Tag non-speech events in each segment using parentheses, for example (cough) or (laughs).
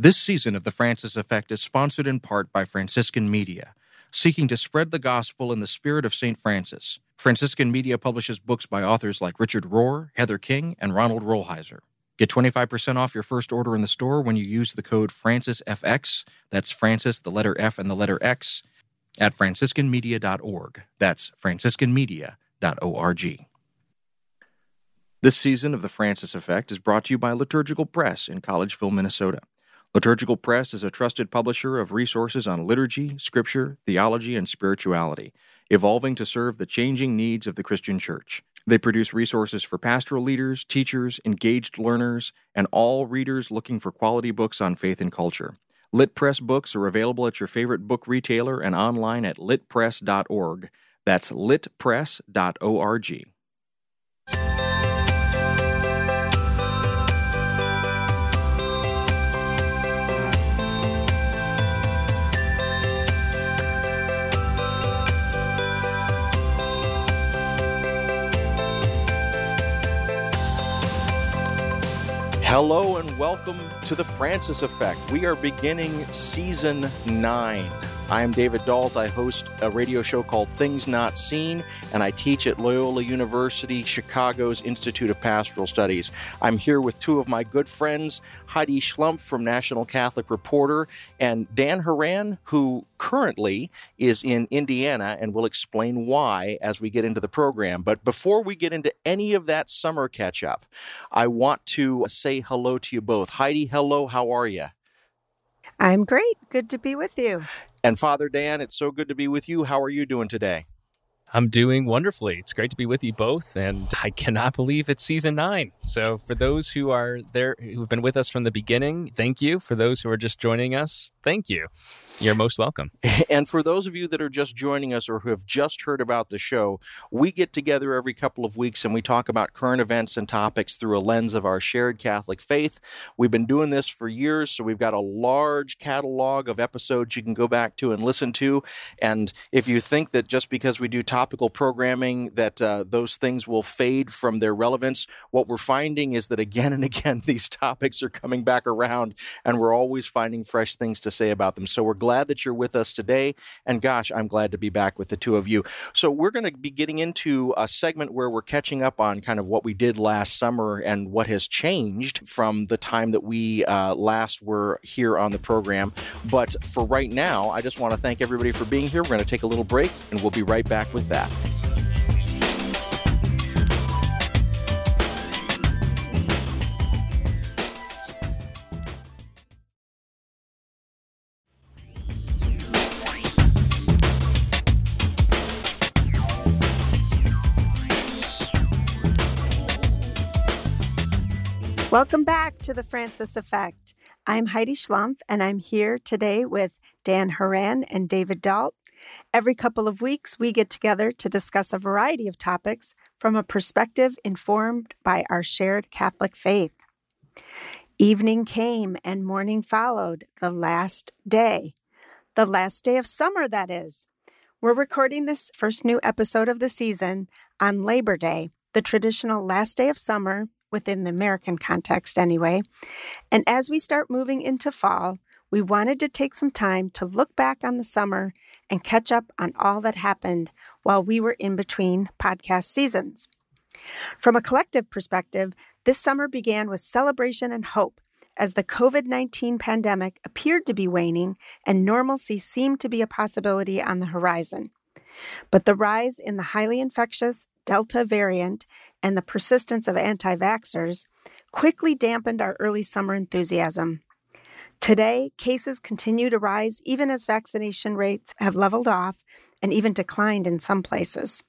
This season of The Francis Effect is sponsored in part by Franciscan Media, seeking to spread the gospel in the spirit of St. Francis. Franciscan Media publishes books by authors like Richard Rohr, Heather King, and Ronald Rolheiser. Get 25% off your first order in the store when you use the code FrancisFX. That's Francis, the letter F, and the letter X at franciscanmedia.org. That's franciscanmedia.org. This season of The Francis Effect is brought to you by Liturgical Press in Collegeville, Minnesota. Liturgical Press is a trusted publisher of resources on liturgy, scripture, theology, and spirituality, evolving to serve the changing needs of the Christian church. They produce resources for pastoral leaders, teachers, engaged learners, and all readers looking for quality books on faith and culture. Lit Press books are available at your favorite book retailer and online at litpress.org. That's litpress.org. Hello and welcome to the Francis Effect. We are beginning season nine. I'm David Dault. I host a radio show called Things Not Seen, and I teach at Loyola University, Chicago's Institute of Pastoral Studies. I'm here with two of my good friends, Heidi Schlumpf from National Catholic Reporter, and Dan Horan, who currently is in Indiana and will explain why as we get into the program. But before we get into any of that summer catch up, I want to say hello to you both. Heidi, hello, how are you? I'm great. Good to be with you. And Father Dan, it's so good to be with you. How are you doing today? I'm doing wonderfully. It's great to be with you both, and I cannot believe it's season nine. So, for those who are there, who've been with us from the beginning, thank you. For those who are just joining us, thank you. You're most welcome. (laughs) And for those of you that are just joining us or who have just heard about the show, we get together every couple of weeks and we talk about current events and topics through a lens of our shared Catholic faith. We've been doing this for years, so we've got a large catalog of episodes you can go back to and listen to. And if you think that just because we do topical programming that uh, those things will fade from their relevance, what we're finding is that again and again (laughs) these topics are coming back around and we're always finding fresh things to say about them. So we're glad that you're with us today. And gosh, I'm glad to be back with the two of you. So we're going to be getting into a segment where we're catching up on kind of what we did last summer and what has changed from the time that we uh, last were here on the program. But for right now, I just want to thank everybody for being here. We're going to take a little break and we'll be right back with that. Welcome back to the Francis Effect. I'm Heidi Schlumpf, and I'm here today with Dan Horan and David Dault. Every couple of weeks, we get together to discuss a variety of topics from a perspective informed by our shared Catholic faith. Evening came and morning followed, the last day. The last day of summer, that is. We're recording this first new episode of the season on Labor Day, the traditional last day of summer within the American context anyway. And as we start moving into fall, we wanted to take some time to look back on the summer and catch up on all that happened while we were in between podcast seasons. From a collective perspective, this summer began with celebration and hope as the COVID 19 pandemic appeared to be waning and normalcy seemed to be a possibility on the horizon. But the rise in the highly infectious Delta variant and the persistence of anti vaxxers quickly dampened our early summer enthusiasm. Today, cases continue to rise even as vaccination rates have leveled off and even declined in some places.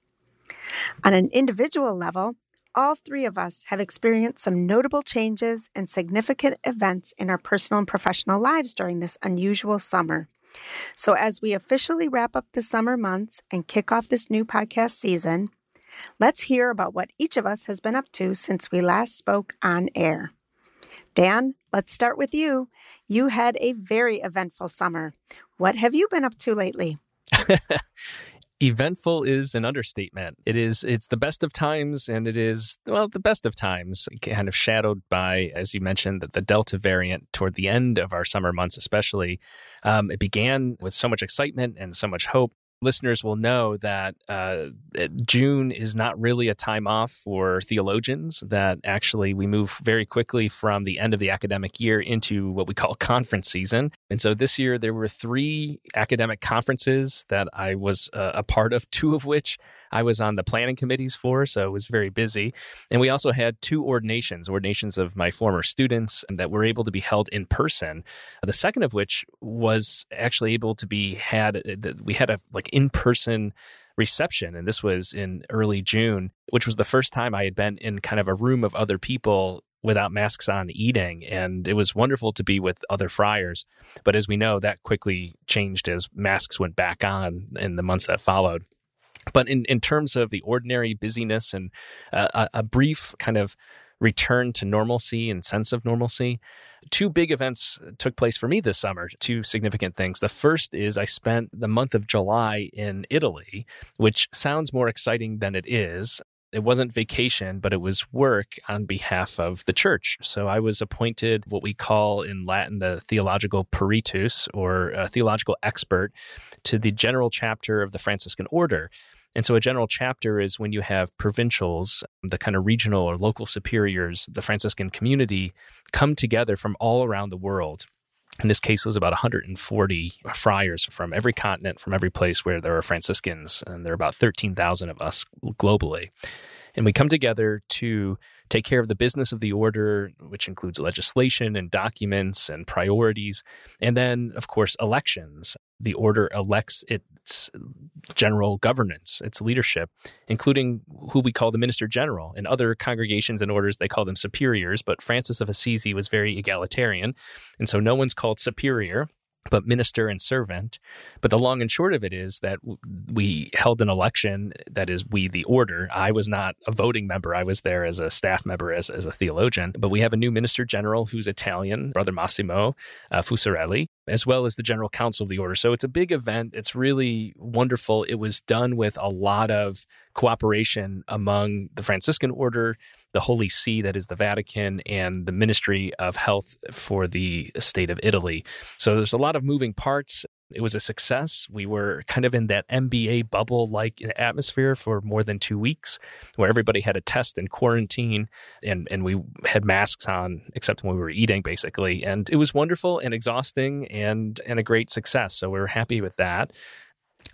On an individual level, all three of us have experienced some notable changes and significant events in our personal and professional lives during this unusual summer. So, as we officially wrap up the summer months and kick off this new podcast season, Let's hear about what each of us has been up to since we last spoke on air. Dan, let's start with you. You had a very eventful summer. What have you been up to lately? (laughs) eventful is an understatement. It is it's the best of times and it is well the best of times kind of shadowed by as you mentioned that the Delta variant toward the end of our summer months especially um, it began with so much excitement and so much hope listeners will know that uh, June is not really a time off for theologians, that actually we move very quickly from the end of the academic year into what we call (laughs) conference season. And so this year there were three academic conferences that I was uh, a part of, two of which I was on the planning committees for, so it was very busy. And we also had two ordinations, ordinations of my former students that were able to be held in person. The second of which was actually able to be had, uh, we had a like in person reception. And this was in early June, which was the first time I had been in kind of a room of other people without masks on eating. And it was wonderful to be with other friars. But as we know, that quickly changed as masks went back on in the months that followed. But in, in terms of the ordinary busyness and uh, a, a brief kind of return to normalcy and sense of normalcy. Two big events took place for me this summer, two significant things. The first is I spent the month of July in Italy, which sounds more exciting than it is. It wasn't vacation, but it was work on behalf of the church. So I was appointed what we call in Latin the theological peritus or a theological expert to the general chapter of the Franciscan order. And so a general chapter is when you have provincials, the kind of regional or local superiors, the Franciscan community come together from all around the world. In this case, it was about 140 friars from every continent, from every place where there are Franciscans, and there are about 13,000 of us globally. And we come together to take care of the business of the order, which includes legislation and documents and priorities. And then, of course, elections. The order elects its general governance, its leadership, including who we call the minister general. In other congregations and orders, they call them superiors, but Francis of Assisi was very egalitarian. And so no one's called superior but minister and servant. But the long and short of it is that we held an election, that is, we, the order. I was not a voting member. I was there as a staff member, as, as a theologian. But we have a new minister general who's Italian, Brother Massimo uh, Fusarelli, as well as the general council of the order. So it's a big event. It's really wonderful. It was done with a lot of cooperation among the Franciscan order, the Holy See, that is the Vatican, and the Ministry of Health for the state of Italy. So there's a lot of moving parts. It was a success. We were kind of in that NBA bubble like atmosphere for more than two weeks, where everybody had a test and quarantine, and, and we had masks on, except when we were eating, basically. And it was wonderful and exhausting and, and a great success. So we were happy with that.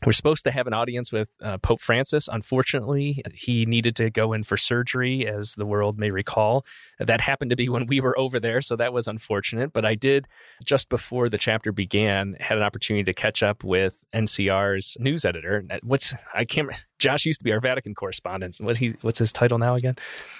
We're supposed to have an audience with uh, Pope Francis. Unfortunately, he needed to go in for surgery, as the world may recall. That happened to be when we were over there, so that was unfortunate. But I did, just before the chapter began, had an opportunity to catch up with NCR's news editor. What's I can't. Josh used to be our Vatican correspondent. What he what's his title now again?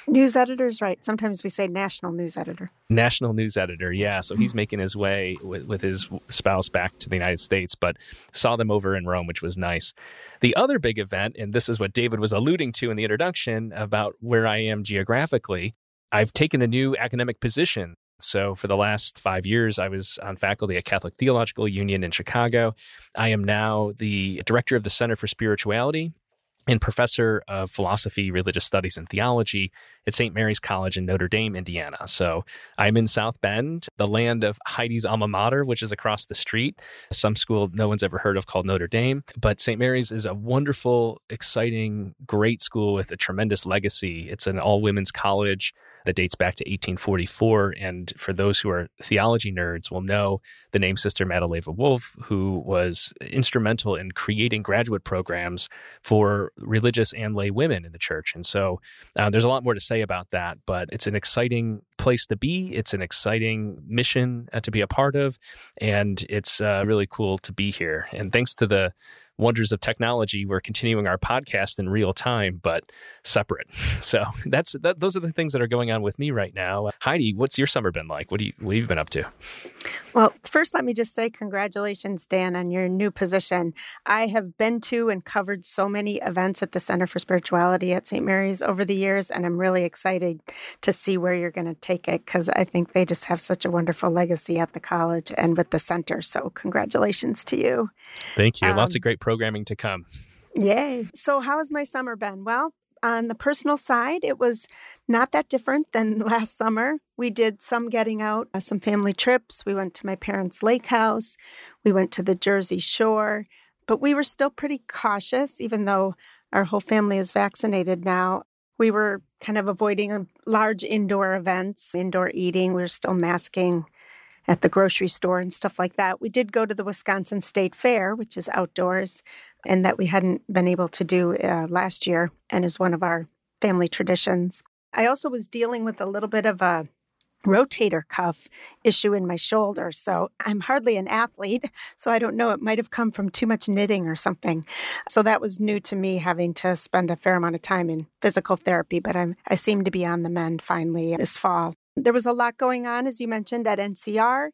News editor's right. Sometimes we say national news editor. National news editor, yeah. So he's making his way with, with his spouse back to the United States, but saw them over in Rome, which was nice. The other big event, and this is what David was alluding to in the introduction about where I am geographically, I've taken a new academic position. So, for the last five years, I was on faculty at Catholic Theological Union in Chicago. I am now the director of the Center for Spirituality and professor of philosophy, religious studies, and theology at St. Mary's College in Notre Dame, Indiana. So I'm in South Bend, the land of Heidi's alma mater, which is across the street, some school no one's ever heard of called Notre Dame. But St. Mary's is a wonderful, exciting, great school with a tremendous legacy. It's an all women's college that dates back to 1844. And for those who are theology nerds, will know the name Sister Madeleva Wolff, who was instrumental in creating graduate programs for religious and lay women in the church. And so uh, there's a lot more to say about that, but it's an exciting place to be. It's an exciting mission uh, to be a part of. And it's uh, really cool to be here. And thanks to the wonders of technology, we're continuing our podcast in real time, but separate. (laughs) So that's that, those are the things that are going on with me right now. Heidi, what's your summer been like? What do you what have you been up to? Well, first, let me just say congratulations, Dan, on your new position. I have been to and covered so many events at the Center for Spirituality at St. Mary's over the years, and I'm really excited to see where you're going to take it because I think they just have such a wonderful legacy at the college and with the center. So, congratulations to you. Thank you. Um, Lots of great programming to come. Yay. So, how has my summer been? Well, on the personal side, it was not that different than (laughs) last summer. We did some getting out, uh, some family trips. We went to my parents' lake house. We went to the Jersey Shore, but we were still pretty cautious, even though our whole family is vaccinated now. We were kind of avoiding large indoor events, indoor eating. We were still masking at the grocery store and stuff like that. We did go to the Wisconsin State Fair, which is outdoors, and that we hadn't been able to do uh, last year and is one of our family traditions. I also was dealing with a little bit of a rotator cuff issue in my shoulder. So I'm hardly an athlete. (laughs) So I don't know. It might have come from too much knitting or something. So that was new to me having to spend a fair amount of time in physical therapy, but I'm, I seem to be on the mend finally this fall. There was a lot going on, as you mentioned, at NCR.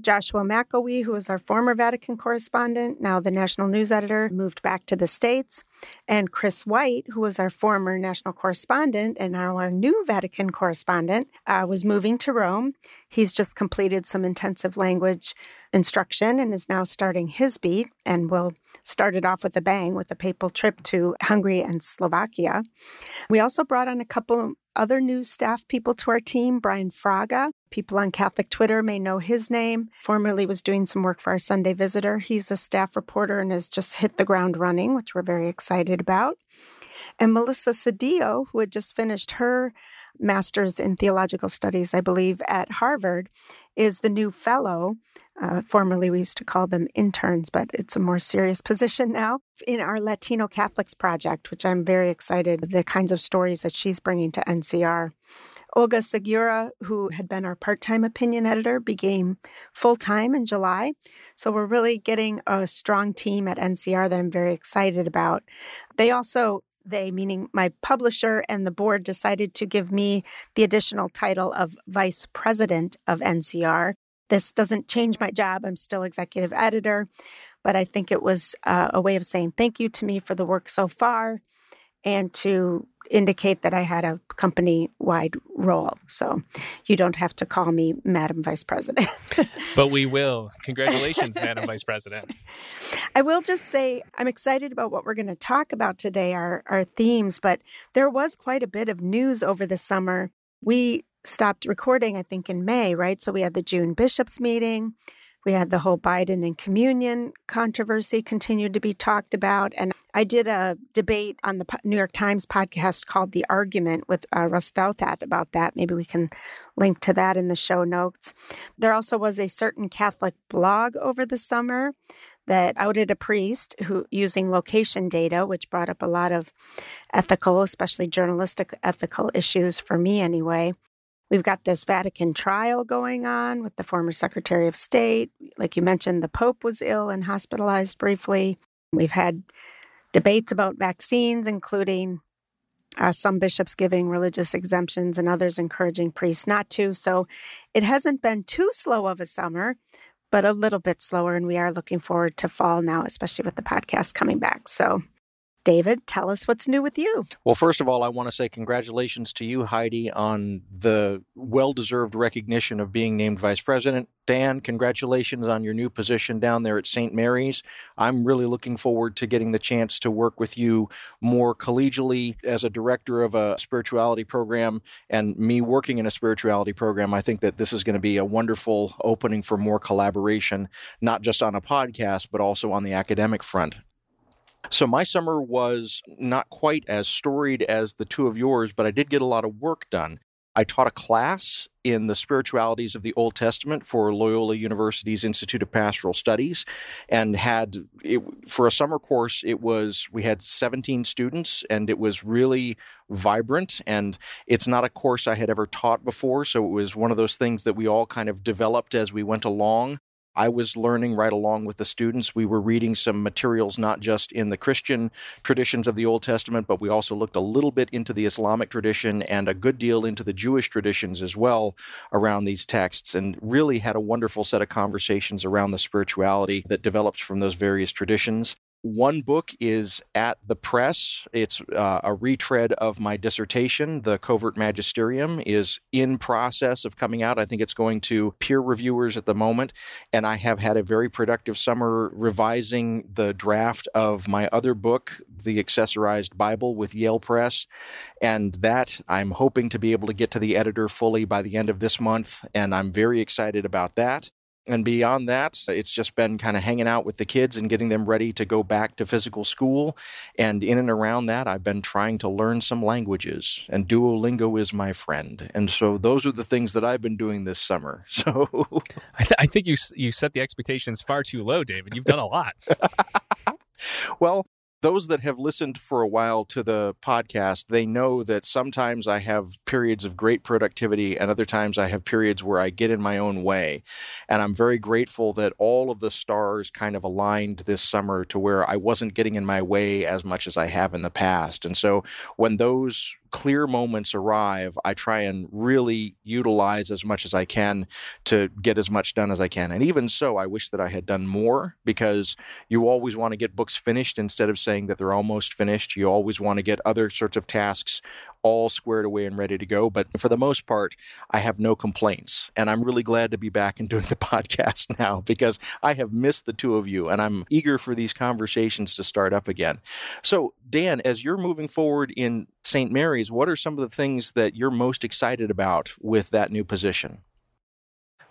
Joshua McElwee, who was our former Vatican correspondent, now the national news editor, moved back to the States. And Chris White, who was our former national correspondent and now our new Vatican correspondent, uh, was moving to Rome. He's just completed some intensive language instruction and is now starting his beat and will start it off with a bang with a papal trip to Hungary and Slovakia. We also brought on a couple other new staff people to our team. Brian Fraga, people on Catholic Twitter may know his name, formerly was doing some work for our Sunday Visitor. He's a staff reporter and has just hit the ground running, which we're very excited about. And Melissa Cedillo, who had just finished her master's in theological studies, I believe, at Harvard, is the new fellow uh, formerly, we used to call them interns, but it's a more serious position now in our Latino Catholics project, which I'm very excited the kinds of stories that she's bringing to NCR. Olga Segura, who had been our part time opinion editor, became full time in July. So we're really getting a strong team at NCR that I'm very excited about. They also they, meaning my publisher and the board, decided to give me the additional title of vice president of NCR. This doesn't change my job. I'm still executive editor, but I think it was uh, a way of saying thank you to me for the work so far and to indicate that I had a company wide role. So you don't have to call me Madam Vice President. (laughs) but we will. Congratulations, Madam Vice President. (laughs) I will just say I'm excited about what we're going to talk about today, our, our themes, but there was quite a bit of news over the summer. We stopped recording, I think, in May, right? So we had the June bishops meeting. We had the whole Biden and communion controversy continued to be talked about. And I did a debate on the New York Times podcast called The Argument with uh, Ross Douthat about that. Maybe we can link to that in the show notes. There also was a certain Catholic blog over the summer that outed a priest who using location data, which brought up a lot of ethical, especially journalistic ethical issues for me anyway. We've got this Vatican trial going on with the former Secretary of State. Like you mentioned, the Pope was ill and hospitalized briefly. We've had debates about vaccines, including uh, some bishops giving religious exemptions and others encouraging priests not to. So it hasn't been too slow of a summer, but a little bit slower. And we are looking forward to fall now, especially with the podcast coming back. So David, tell us what's new with you. Well, first of all, I want to say congratulations to you, Heidi, on the well deserved recognition of being named vice president. Dan, congratulations on your new position down there at St. Mary's. I'm really looking forward to getting the chance to work with you more collegially as a director of a spirituality program and me working in a spirituality program. I think that this is going to be a wonderful opening for more collaboration, not just on a podcast, but also on the academic front. So my summer was not quite as storied as the two of yours, but I did get a lot of work done. I taught a class in the spiritualities of the Old Testament for Loyola University's Institute of Pastoral Studies and had it, for a summer course it was we had 17 students and it was really vibrant and it's not a course I had ever taught before so it was one of those things that we all kind of developed as we went along I was learning right along with the students. We were reading some materials not just in the Christian traditions of the Old Testament, but we also looked a little bit into the Islamic tradition and a good deal into the Jewish traditions as well around these texts, and really had a wonderful set of conversations around the spirituality that developed from those various traditions. One book is at the press. It's uh, a retread of my dissertation. The Covert Magisterium is in process of coming out. I think it's going to peer reviewers at the moment. And I have had a very productive summer revising the draft of my other book, The Accessorized Bible, with Yale Press. And that I'm hoping to be able to get to the editor fully by the end of this month. And I'm very excited about that. And beyond that, it's just been kind of hanging out with the kids and getting them ready to go back to physical school. And in and around that, I've been trying to learn some languages, and Duolingo is my friend. And so those are the things that I've been doing this summer. (laughs) So I, th- I think you you set the expectations far too low, David. You've done a lot. (laughs) well, those that have listened for a while to the podcast, they know that sometimes I have periods of great productivity and other times I have periods where I get in my own way. And I'm very grateful that all of the stars kind of aligned this summer to where I wasn't getting in my way as much as I have in the past. And so when those clear moments arrive, I try and really utilize as much as I can to get as much done as I can. And even so, I wish that I had done more because you always want to get books finished instead of saying that they're almost finished. You always want to get other sorts of tasks all squared away and ready to go. But for the most part, I have no complaints. And I'm really glad to be back and doing the (laughs) podcast now because I have missed the two of you and I'm eager for these conversations to start up again. So, Dan, as you're moving forward in St. Mary's, what are some of the things that you're most excited about with that new position?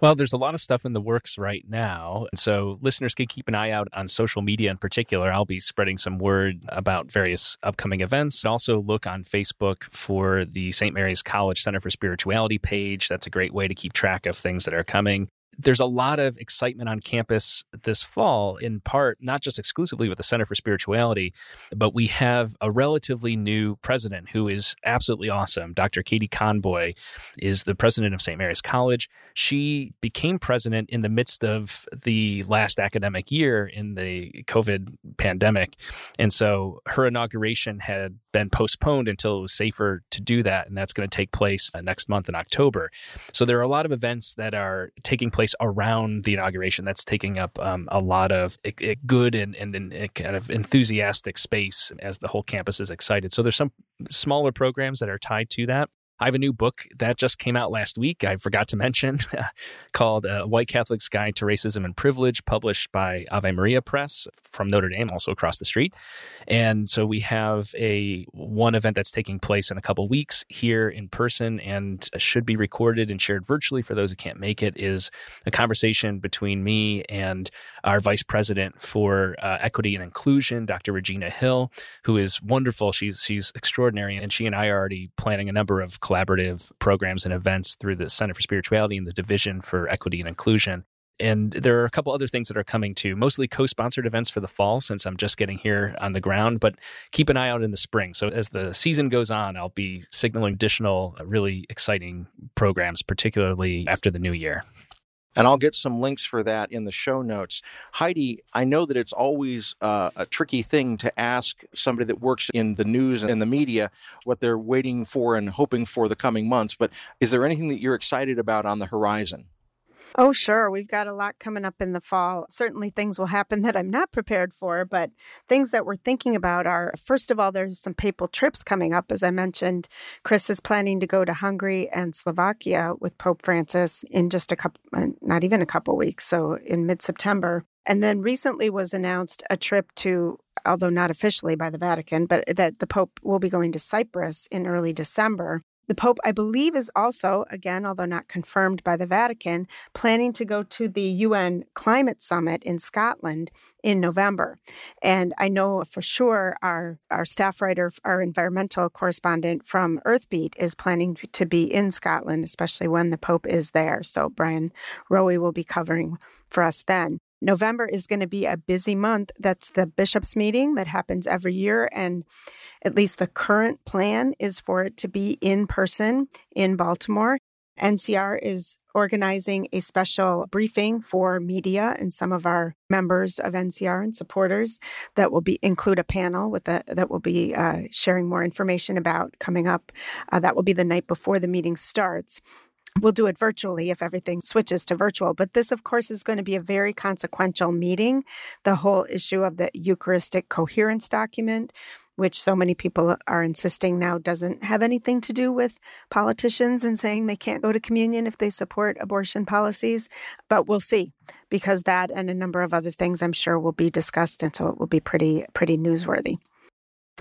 Well, there's a lot of stuff in the works right now. And So listeners can keep an eye out on social media in particular. I'll be spreading some word about various upcoming events. Also, look on Facebook for the St. Mary's College Center for Spirituality page. That's a great way to keep track of things that are coming there's a lot of excitement on campus this fall, in part, not just exclusively with the Center for Spirituality, but we have a relatively new president who is absolutely awesome. Dr. Katie Conboy is the president of St. Mary's College. She became president in the midst of the last academic year in the COVID pandemic. And so her inauguration had been postponed until it was safer to do that. And that's going to take place uh, next month in October. So there are a lot of events that are taking place around the inauguration that's taking up um, a lot of good and, and, and kind of enthusiastic space as the whole campus is excited. So there's some smaller programs that are tied to that. I have a new book that just came out last week. I forgot to mention, (laughs) called uh, "White Catholic's Guide to Racism and Privilege," published by Ave Maria Press from Notre Dame, also across the street. And so we have a one event that's taking place in a couple weeks here in person, and should be recorded and shared virtually for those who can't make it. Is a conversation between me and our vice president for uh, equity and inclusion, Dr. Regina Hill, who is wonderful. She's she's extraordinary, and she and I are already planning a number of collaborative programs and events through the Center for Spirituality and the Division for Equity and Inclusion. And there are a couple other things that are coming too, mostly co sponsored events for the fall since I'm just getting here on the ground, but keep an eye out in the spring. So as the season goes on, I'll be signaling additional uh, really exciting programs, particularly after the new year. And I'll get some links for that in the show notes. Heidi, I know that it's always uh, a tricky thing to ask somebody that works in the news and the media what they're waiting for and hoping for the coming months, but is there anything that you're excited about on the horizon? Oh, sure. We've got a lot coming up in the fall. Certainly, things will happen that I'm not prepared for, but things that we're thinking about are first of all, there's some papal trips coming up. As I mentioned, Chris is planning to go to Hungary and Slovakia with Pope Francis in just a couple, uh, not even a couple weeks, so in mid September. And then recently was announced a trip to, although not officially by the Vatican, but that the Pope will be going to Cyprus in early December. The Pope, I believe, is also, again, although not confirmed by the Vatican, planning to go to the UN Climate Summit in Scotland in November. And I know for sure our, our staff writer, our environmental correspondent from Earthbeat is planning to be in Scotland, especially when the Pope is there. So Brian Roewe will be covering for us then. November is going to be a busy month. That's the bishops' meeting that happens every year. And at least the current plan is for it to be in person in Baltimore. NCR is organizing a special briefing for media and some of our members of NCR and supporters that will be include a panel with a, that will be uh, sharing more information about coming up. Uh, that will be the night before the meeting starts. We'll do it virtually if everything switches to virtual. But this, of course, is going to be a very consequential meeting. The whole issue of the Eucharistic coherence document, which so many people are insisting now doesn't have anything to do with politicians and saying they can't go to communion if they support abortion policies. But we'll see, because that and a number of other things I'm sure will be discussed. And so it will be pretty, pretty newsworthy.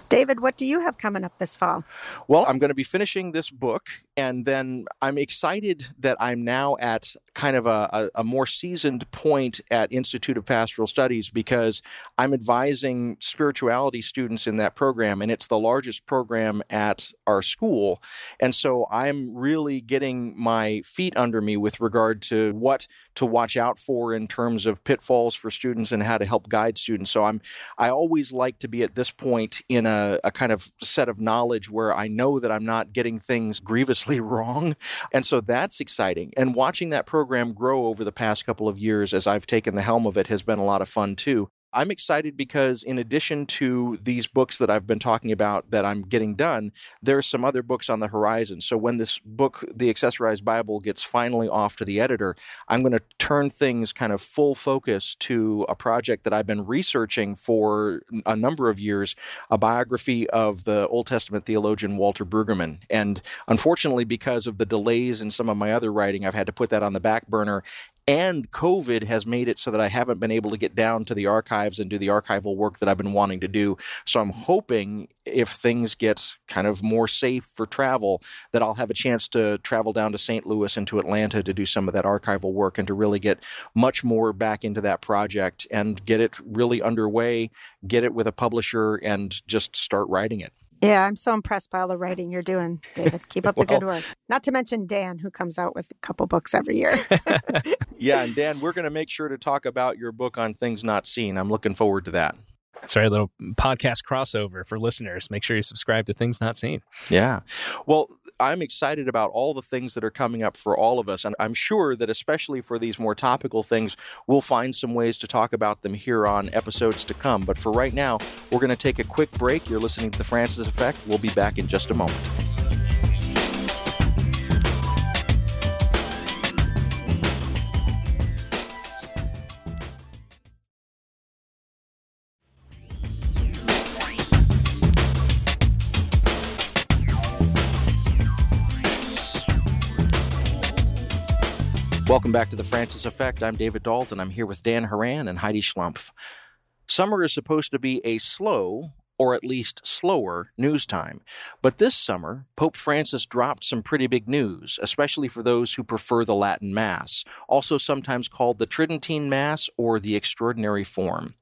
David, what do you have coming up this fall? Well, I'm going to be finishing this book, and then I'm excited that I'm now at kind of a, a, a, more seasoned point at Institute of Pastoral Studies because I'm advising spirituality students in that program, and it's the largest program at our school. And so I'm really getting my feet under me with regard to what to watch out for in terms of pitfalls for students and how to help guide students. So I'm I always like to be at this point in a, a kind of set of knowledge where I know that I'm not getting things grievously (laughs) wrong. And so that's exciting. And watching that program grow over the past couple of years as I've taken the helm of it has been a lot of fun too. I'm excited because, in addition to these books that I've been talking about that I'm getting done, there are some other books on the horizon. So, when this book, The Accessorized Bible, gets finally off to the editor, I'm going to turn things kind of full focus to a project that I've been researching for a number of years a biography of the Old Testament theologian Walter Brueggemann. And unfortunately, because of the delays in some of my other writing, I've had to put that on the back burner and COVID has made it so that I haven't been able to get down to the archives and do the archival work that I've been wanting to do. So I'm hoping if things get kind of more safe for travel, that I'll have a chance to travel down to St. Louis and to Atlanta to do some of that archival work and to really get much more back into that project and get it really underway, get it with a publisher, and just start writing it. Yeah, I'm so impressed by all the writing you're doing, David. Keep up well, the good work. Not to mention Dan, who comes out with a couple books every year. (laughs) (laughs) yeah, and Dan, we're going to make sure to talk about your book on things not seen. I'm looking forward to that. That's a little podcast crossover for listeners. Make sure you subscribe to Things Not Seen. Yeah. Well, I'm excited about all the things that are coming up for all of us. And I'm sure that, especially for these more topical things, we'll find some ways to talk about them here on episodes to come. But for right now, we're going to take a quick break. You're listening to The Francis Effect. We'll be back in just a moment. Welcome back to the Francis Effect. I'm David Dault. I'm here with Dan Horan and Heidi Schlumpf. Summer is supposed to be a slow, or at least slower, news time. But this summer, Pope Francis dropped some pretty big news, especially for those who prefer the Latin Mass, also sometimes called the Tridentine Mass or the Extraordinary Form.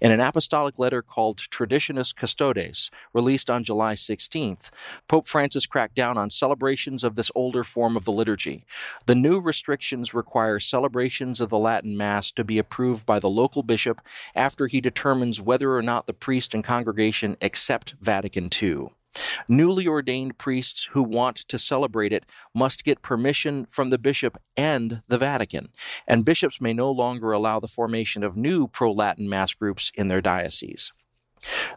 In an apostolic letter called Traditionis Custodes, released on July 16th, Pope Francis cracked down on celebrations of this older form of the liturgy. The new restrictions require celebrations of the Latin Mass to be approved by the local bishop after he determines whether or not the priest and congregation accept Vatican II. Newly ordained priests who want to celebrate it must get permission from the bishop and the Vatican, and bishops may no longer allow the formation of new pro Latin Mass groups in their dioceses.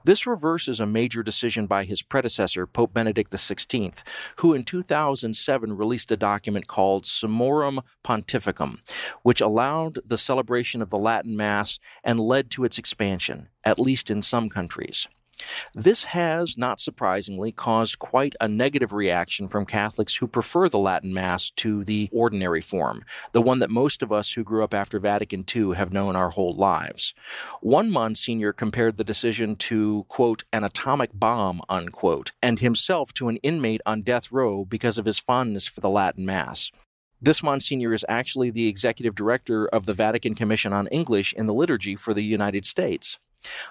This reverses a major decision by his predecessor, Pope Benedict XVI, who in 2007 released a document called Summorum Pontificum, which allowed the celebration of the Latin Mass and led to its expansion, at least in some countries. This has, not surprisingly, caused quite a negative reaction from Catholics who prefer the Latin Mass to the ordinary form, the one that most of us who grew up after Vatican II have known our whole lives. One Monsignor compared the decision to, quote, an atomic bomb, unquote, and himself to an inmate on death row because of his fondness for the Latin Mass. This Monsignor is actually the executive director of the Vatican Commission on English in the Liturgy for the United States.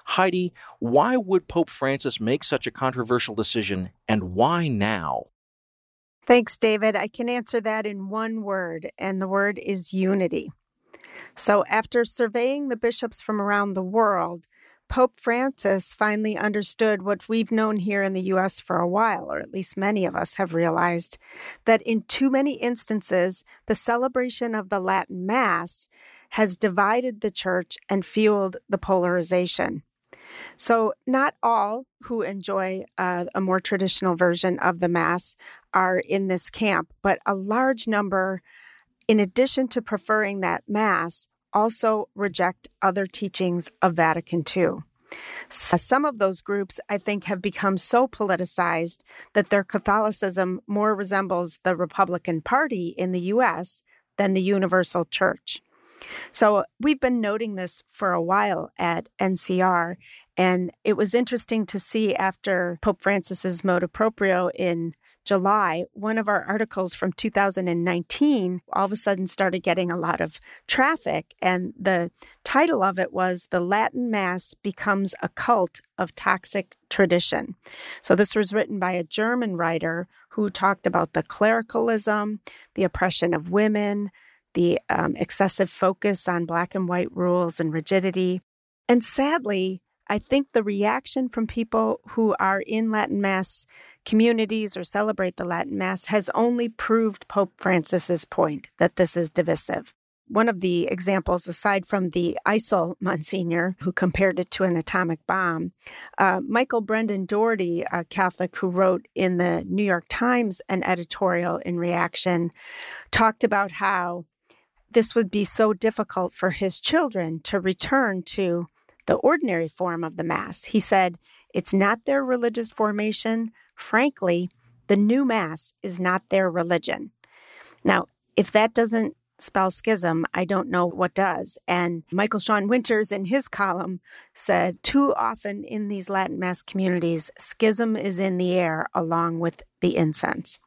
Heidi, why would Pope Francis make such a controversial decision, and why now? Thanks, David. I can answer that in one word, and the word is unity. So, after surveying the bishops from around the world, Pope Francis finally understood what we've known here in the US for a while, or at least many of us have realized that in too many instances, the celebration of the Latin Mass has divided the church and fueled the polarization. So, not all who enjoy uh, a more traditional version of the Mass are in this camp, but a large number, in addition to preferring that Mass, also reject other teachings of Vatican II. Some of those groups, I think, have become so politicized that their Catholicism more resembles the Republican Party in the US than the Universal Church. So uh, we've been noting this for a while at NCR, and it was interesting to see after Pope Francis's motu proprio in July, one of our articles from 2019 all of a sudden started getting a lot of traffic. And the title of it was The Latin Mass Becomes a Cult of Toxic Tradition. So this was written by a German writer who talked about the clericalism, the oppression of women, the um, excessive focus on black and white rules and rigidity. And sadly, I think the reaction from people who are in Latin Mass communities or celebrate the Latin Mass has only proved Pope Francis's point that this is divisive. One of the examples, aside from the ICEL Monsignor, who compared it to an atomic bomb, uh, Michael Brendan Dougherty, a Catholic who wrote in the New York Times an editorial in reaction, talked about how this would be so difficult for his children to return to the ordinary form of the Mass. He said, It's not their religious formation. Frankly, the new Mass is not their religion. Now, if that doesn't spell schism, I don't know what does. And Michael Sean Winters, in his column, said too often in these Latin Mass communities, schism is in the air along with the incense.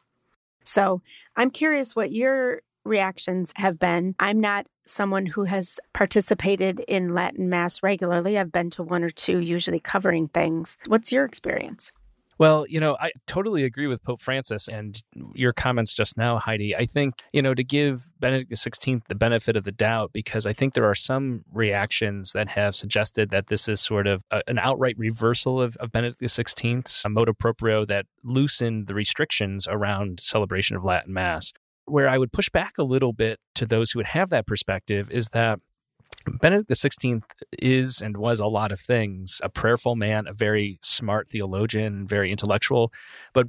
So I'm curious what your reactions have been. I'm not someone who has participated in Latin Mass regularly. I've been to one or two, usually covering things. What's your experience? Well, you know, I totally agree with Pope Francis and your comments just now, Heidi. I think, you know, to give Benedict XVI the benefit of the doubt, because I think there are some reactions that have suggested that this is sort of a, an outright reversal of, of Benedict XVI's a motu proprio that loosened the restrictions around celebration of Latin Mass. Where I would push back a little bit to those who would have that perspective is that Benedict XVI is and was a lot of things a prayerful man, a very smart theologian, very intellectual. But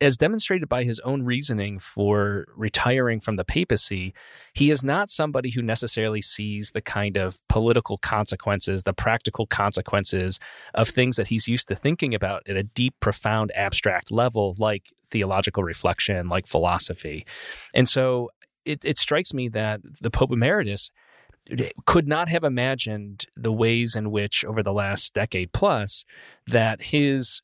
as demonstrated by his own reasoning for retiring from the papacy, he is not somebody who necessarily sees the kind of political consequences, the practical consequences of things that he's used to thinking about at a deep, profound, abstract level, like theological reflection, like philosophy. And so it, it strikes me that the Pope Emeritus could not have imagined the ways in which over the last decade plus that his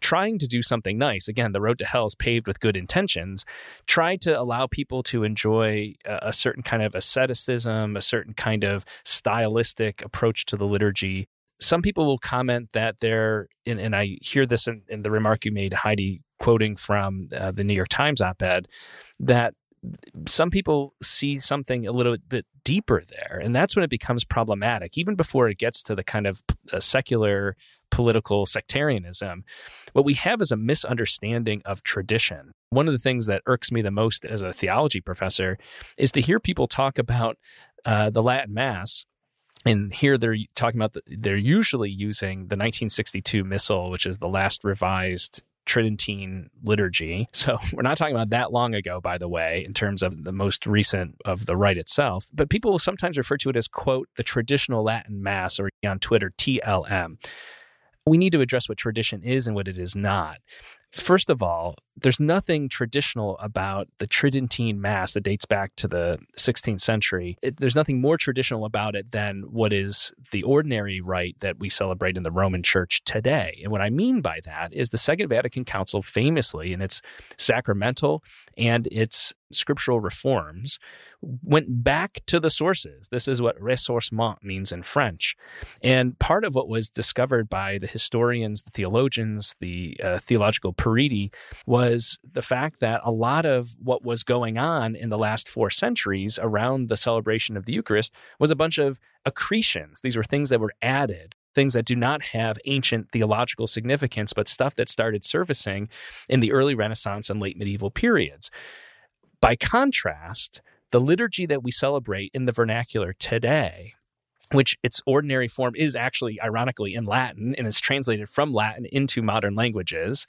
trying to do something nice again the road to hell is paved with good intentions tried to allow people to enjoy a, a certain kind of asceticism a certain kind of stylistic approach to the liturgy. Some people will comment that they're and, and i hear this in, in, the remark you made heidi quoting from uh, the new york times op-ed that some people see something a little bit deeper there. And that's when it becomes problematic, even before it gets to the kind of uh, secular political sectarianism. What we have is a misunderstanding of tradition. One of the things that irks me the most as a theology professor is to hear people talk about uh, the Latin Mass and here they're talking about the, they're usually using the 1962 missal which is the last revised Tridentine liturgy. (laughs) So we're not talking about that long ago, by the way, in terms of the most recent of the rite itself. But people will sometimes refer to it as, quote, the traditional Latin Mass or on Twitter, TLM. We need to address what tradition is and what it is not. First of all, there's nothing traditional about the Tridentine Mass that dates back to the 16th century. It, there's nothing more traditional about it than what is the ordinary rite that we celebrate in the Roman Church today. And what I mean by that is the Second Vatican Council famously, in its sacramental and its scriptural reforms, went back to the sources. This is what ressourcement means in French. And part of what was discovered by the historians, the theologians, the uh, theological periti was the fact that a lot of what was going on in the last four centuries around the celebration of the Eucharist was a bunch of accretions. These were things that were added things that do not have ancient theological significance, but stuff that started surfacing in the early Renaissance and late medieval periods. By contrast, the liturgy that we celebrate in the vernacular today which its ordinary form is actually ironically in Latin and is translated from Latin into modern languages,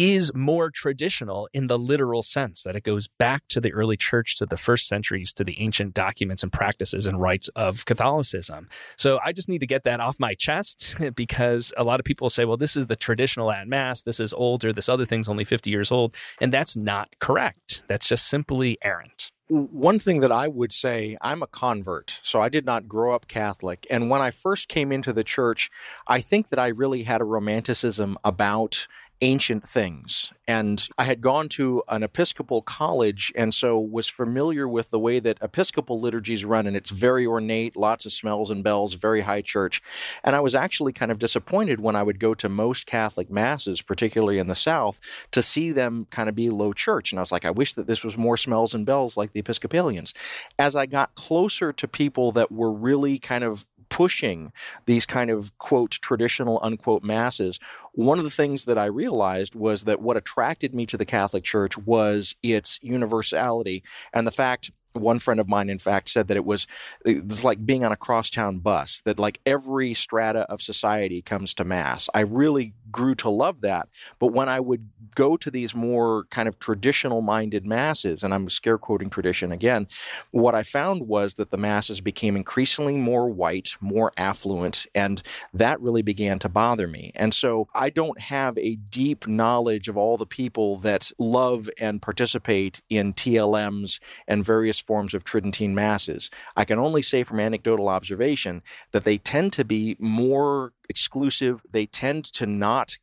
is more traditional in the literal sense that it goes back to the early church, to the first centuries, to the ancient documents and practices and rites of Catholicism. So I just need to get that off my chest (laughs) because a lot of people say, well, this is the traditional Latin Mass, this is older, this other thing's only 50 years old. And that's not correct. That's just simply errant one thing that I would say, I'm a convert, so I did not grow up Catholic. And when I first came into the church, I think that I really had a romanticism about ancient things. And I had gone to an Episcopal college and so was familiar with the way that Episcopal liturgies run. And it's very ornate, lots of smells and bells, very high church. And I was actually kind of disappointed when I would go to most Catholic masses, particularly in the South, to see them kind of be low church. And I was like, I wish that this was more smells and bells like the Episcopalians. As I got closer to people that were really kind of pushing these kind of quote traditional unquote masses one of the things that I realized was that what attracted me to the Catholic Church was its universality and the fact one friend of mine in fact said that it was it's like being on a crosstown bus that like every strata of society comes to mass. I really grew to love that but when i would go to these more kind of traditional minded masses and i'm scare quoting tradition again what i found was that the masses became increasingly more white more affluent and that really began to bother me. And so i don't have a deep knowledge of all the people that love and participate in tlms and various forms of Tridentine masses. I can only say from anecdotal observation that they tend to be more exclusive. They tend to not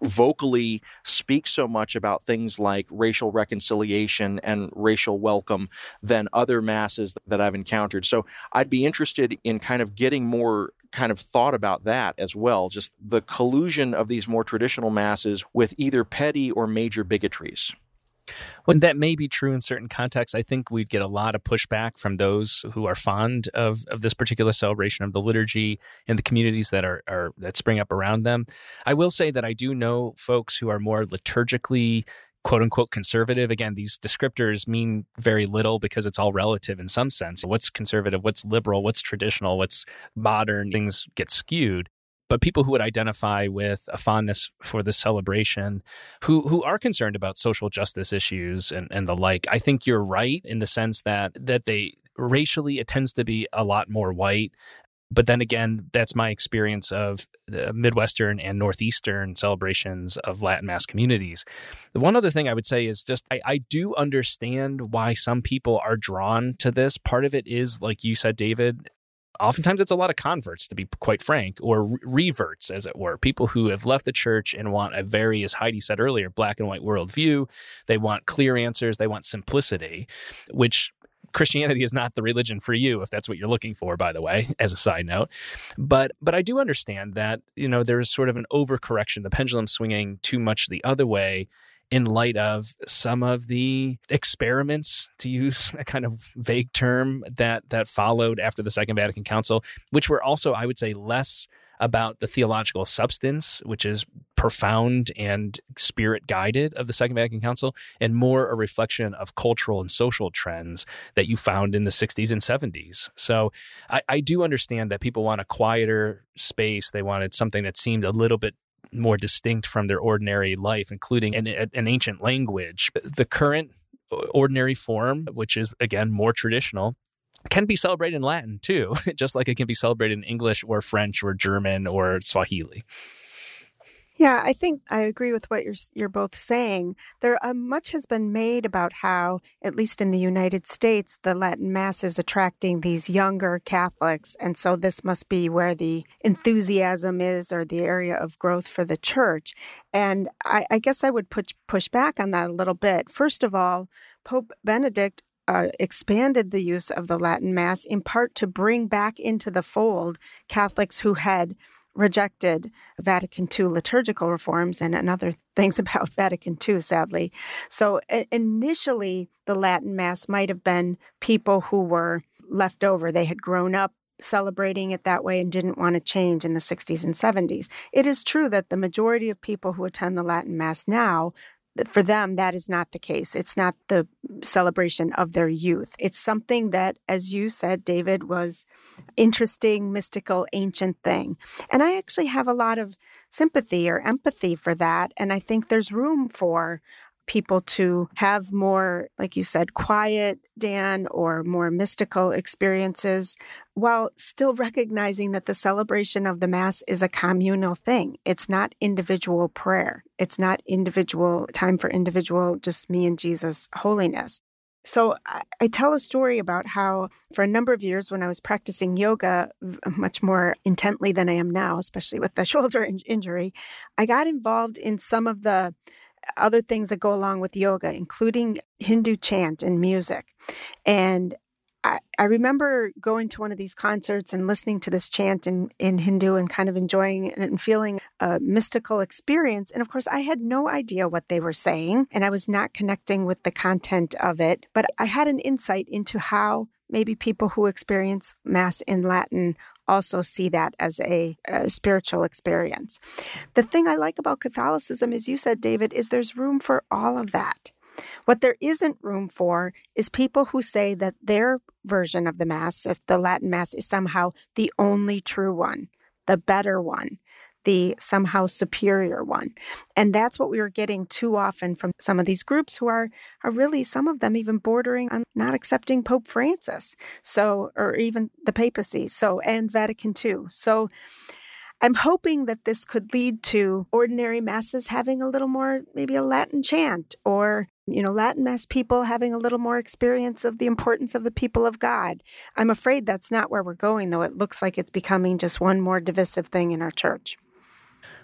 vocally speak so much about things like racial reconciliation and racial welcome than other masses that I've encountered. So I'd be interested in kind of getting more kind of thought about that as well, just the collusion of these more traditional masses with either petty or major bigotries. When that may be true in certain contexts, I think we'd get a lot of pushback from those who are fond of, of this particular celebration of the liturgy and the communities that are, are that spring up around them. I will say that I do know folks who are more liturgically quote unquote conservative. Again, these descriptors mean very little because it's all relative in some sense. What's conservative, what's liberal, what's traditional, what's modern, things get skewed but people who would identify with a fondness for this celebration who who are concerned about social justice issues and, and the like i think you're right in the sense that that they racially it tends to be a lot more white. But then again that's my experience of the midwestern and northeastern celebrations of latin mass communities. The one other thing i would say is just I, I do understand why some people are drawn to this. Part of it is like you said david oftentimes it's a lot of converts, to be quite frank, or reverts, as it were. People who have left the church and want a very, as Heidi said earlier, black and white worldview. They want clear answers. They want simplicity, which Christianity is not the religion for you if that's what you're looking for by the way (laughs) as a side note but but I do understand that you know there's sort of an overcorrection the pendulum swinging too much the other way in light of some of the experiments, to use a kind of vague term, that that followed after the Second Vatican Council, which were also, I would say, less about the theological substance, which is profound and spirit guided of the Second Vatican Council, and more a reflection of cultural and social trends that you found in the 60s and 70s. So I, I do understand that people want a quieter space. They wanted something that seemed a little bit more distinct from their ordinary life, including an, an ancient language. The current uh, ordinary form, which is again more traditional, can be celebrated in Latin too, (laughs) just like it can be celebrated in English or French or German or Swahili. Yeah, I think I agree with what you're you're both saying. There uh, much has been made about how, at least in the United States, the Latin Mass is attracting these younger Catholics, and so this must be where the enthusiasm is, or the area of growth for the church. And I, I guess I would push push back on that a little bit. First of all, Pope Benedict uh, expanded the use of the Latin Mass in part to bring back into the fold Catholics who had rejected Vatican II liturgical reforms and, and other (laughs) things about Vatican II, sadly. So initially, the Latin Mass might have been people who were left over. They had grown up celebrating it that way and didn't want to change in the 60s and 70s. It is true that the majority of people who attend the Latin Mass now for them, that is not the case. It's not the celebration of their youth. It's something that, as you said, David, was interesting, mystical, ancient thing. And I actually have a lot of sympathy or empathy for that. And I think there's room for people to have more, like you said, quiet, Dan, or more mystical experiences while still recognizing that the celebration of the Mass is a communal thing. It's not individual prayer, it's not individual time for individual, just me and Jesus holiness. So I, tell a story about how, for a number of years, when I was practicing yoga much more intently than I am now, especially with the (laughs) shoulder in- injury, I got involved in some of the other things that go along with yoga, including Hindu chant and music. And I, I remember going to one of these concerts and listening to this chant in, in Hindu and kind of enjoying it and feeling a mystical experience. And of course, I had no idea what they were saying and I was not connecting with the content of it. But I had an insight into how maybe people who experience Mass in Latin also see that as a, a, spiritual experience. The thing I like about Catholicism, as you said, David, is there's room for all of that. What there isn't room for is people who say that their version of the Mass, if the Latin Mass, is somehow the only true one, the better one the somehow superior one. And that's what we are getting too often from some of these groups who are, are really, some of them even bordering on not accepting Pope Francis. So, or even the papacy. So, and Vatican II. So, I'm hoping that this could lead to ordinary masses having a little more, maybe a Latin chant, or, you know, Latin mass people having a little more experience of the importance of the people of God. I'm afraid that's not where we're going, though. It looks like it's becoming just one more divisive thing in our church.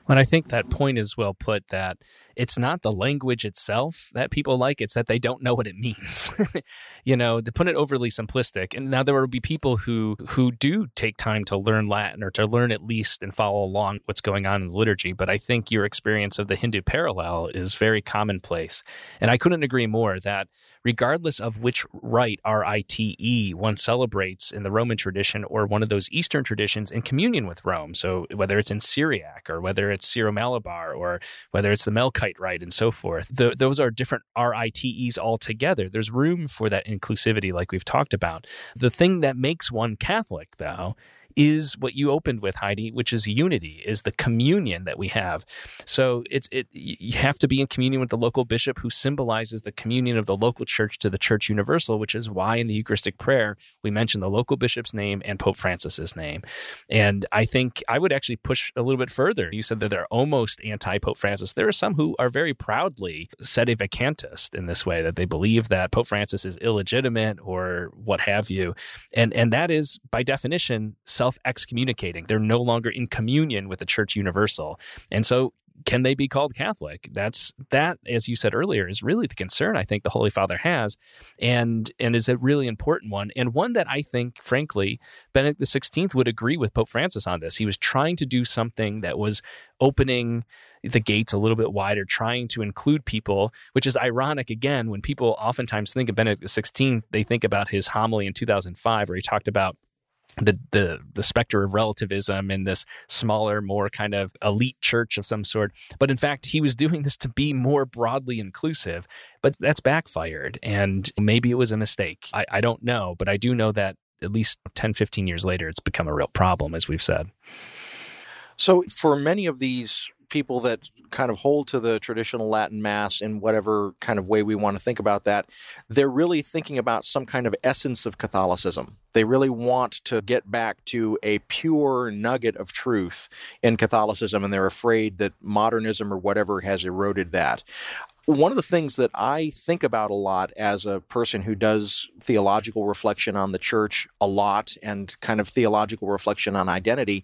And I think that point is well put that it's not the language itself that people like, it's that they don't know what it means. (laughs) you know, to put it overly simplistic. And now there will be people who who do take time to learn Latin or to learn at least and follow along what's going on in the liturgy. But I think your experience of the Hindu parallel is very commonplace. And I couldn't agree more that regardless of which rite, R I T E, one celebrates in the Roman tradition or one of those Eastern traditions in communion with Rome. So whether it's in Syriac or whether it's Syro Malabar or whether it's the Melkite rite and so forth, the, those are different RITEs altogether. There's room for that inclusivity, like we've talked about. The thing that makes one Catholic, though, is what you opened with, Heidi, which is unity, is the communion that we have. So it's it you have to be in communion with the local bishop who symbolizes the communion of the local church to the church universal, which is why in the Eucharistic prayer we mention the local bishop's name and Pope Francis's name. And I think I would actually push a little bit further. You said that they're almost anti Pope Francis. There are some who are very proudly sedevacantist in this way that they believe that Pope Francis is illegitimate or what have you. And and that is by definition excommunicating. They're no longer in communion with the Church Universal. And so can they be called Catholic? That's that, as you said earlier, is really the concern I think the Holy Father has, and and is a really important one, and one that I think, frankly, Benedict XVI would agree with Pope Francis on this. He was trying to do something that was opening the gates a little bit wider, trying to include people, which is ironic again when people oftentimes think of Benedict XVI, they think about his homily in 2005 where he talked about the the the specter of relativism in this smaller, more kind of elite church of some sort. But in fact, he was doing this to be more broadly inclusive. But that's backfired, and maybe it was a mistake. I, I don't know, but I do know that at least 10, 15 years later, it's become a real problem, as we've said. So, for many of these people that kind of hold to the traditional Latin Mass in whatever kind of way we want to think about that, they're really thinking about some kind of essence of Catholicism. They really want to get back to a pure nugget of truth in Catholicism, and they're afraid that modernism or whatever has eroded that one of the things that I think about a lot as a person who does theological reflection on the church a lot and kind of theological reflection on identity,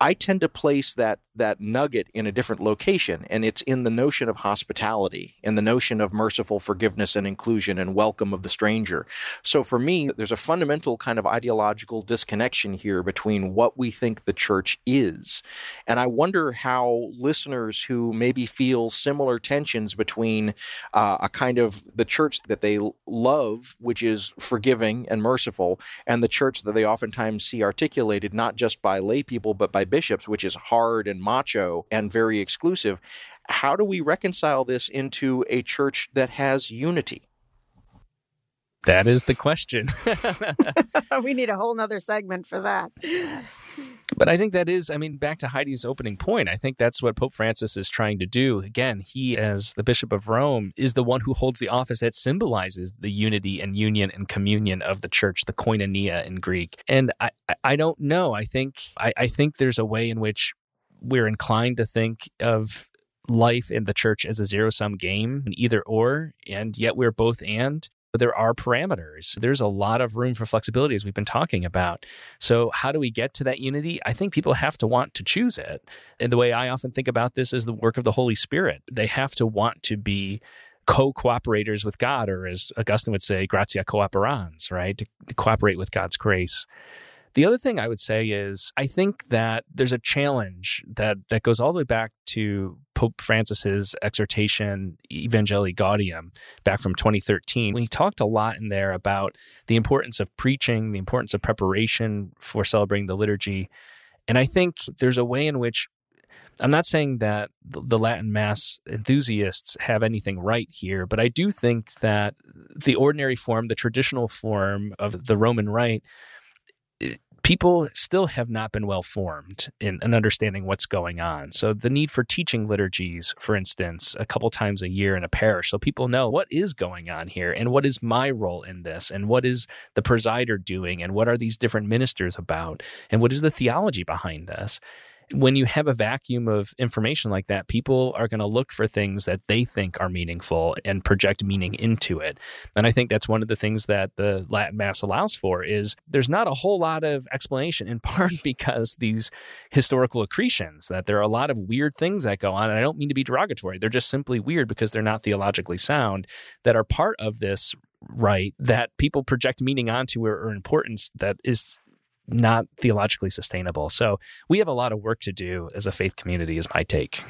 I tend to place that that nugget in a different location and it's in the notion of hospitality, in the notion of merciful forgiveness and inclusion and welcome of the stranger. So for me, there's a fundamental kind kind of ideological disconnection here between what we think the church is. And I wonder how listeners who maybe feel similar tensions between uh, a kind of the church that they love, which is forgiving and merciful, and the church that they oftentimes see articulated not just by lay people, but by bishops, which is hard and macho and very exclusive. How do we reconcile this into a church that has unity? That is the question. (laughs) (laughs) we need a whole nother segment for that. But I think that is, I mean, back to Heidi's opening point, I think that's what Pope Francis is trying to do. Again, he, as the Bishop of Rome, is the one who holds the office that symbolizes the unity and union and communion of the church, the koinonia in Greek. And I, I don't know. I think I, I think there's a way in which we're inclined to think of life in the church as a zero sum game, an either or, and yet we're both and. But there are parameters. There's a lot of room for flexibility, as we've been talking about. So, how do we get to that unity? I think people have to want to choose it. And the way I often think about this is the work of the Holy Spirit. They have to want to be co cooperators with God, or as Augustine would say, gratia cooperans, right? To cooperate with God's grace. The other thing I would say is I think that there's a challenge that that goes all the way back to Pope Francis's exhortation Evangelii Gaudium back from 2013 when he talked a lot in there about the importance of preaching, the importance of preparation for celebrating the liturgy. And I think there's a way in which I'm not saying that the Latin Mass enthusiasts have anything right here, but I do think that the ordinary form, the traditional form of the Roman Rite, people still have not been well formed in, in, understanding what's going on. So, the need for teaching liturgies, for instance, a couple times a year in a parish, so people know what is going on here and what is my role in this and what is the presider doing and what are these different ministers about and what is the theology behind this when you have a vacuum of information like that, people are going to look for things that they think are meaningful and project meaning into it. And I think that's one of the things that the Latin Mass allows for is there's not a whole lot of explanation in (laughs) part because these historical accretions that there are a lot of weird things that go on and I don't mean to be derogatory. They're just simply weird because they're not theologically sound that are part of this rite that people project meaning onto or, or importance that is not theologically sustainable. So we have a lot of work to do as a faith community, is my take.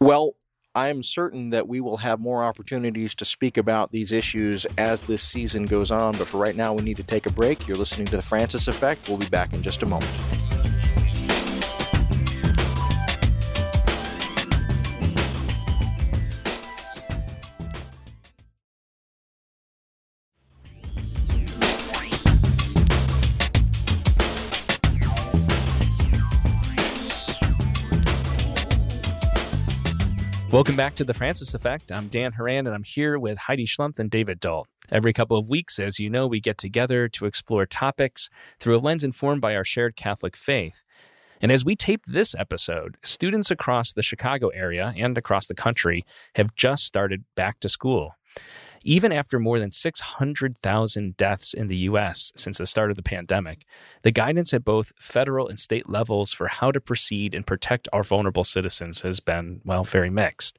Well, I'm certain that we will have more opportunities to speak about these issues as this season goes on. But for right now, we need to take a break. You're listening to The Francis Effect. We'll be back in just a moment. Welcome back to the Francis Effect. I'm Dan Horan, and I'm here with Heidi Schlumpf and David Dault. Every couple of weeks, as you know, we get together to explore topics through a lens informed by our shared Catholic faith. And as we tape this episode, students across the Chicago area and across the country have just started back to school. Even after more than 600,000 deaths in the US since the start of the pandemic, the guidance at both federal and state levels for how to proceed and protect our vulnerable citizens has been, well, very mixed.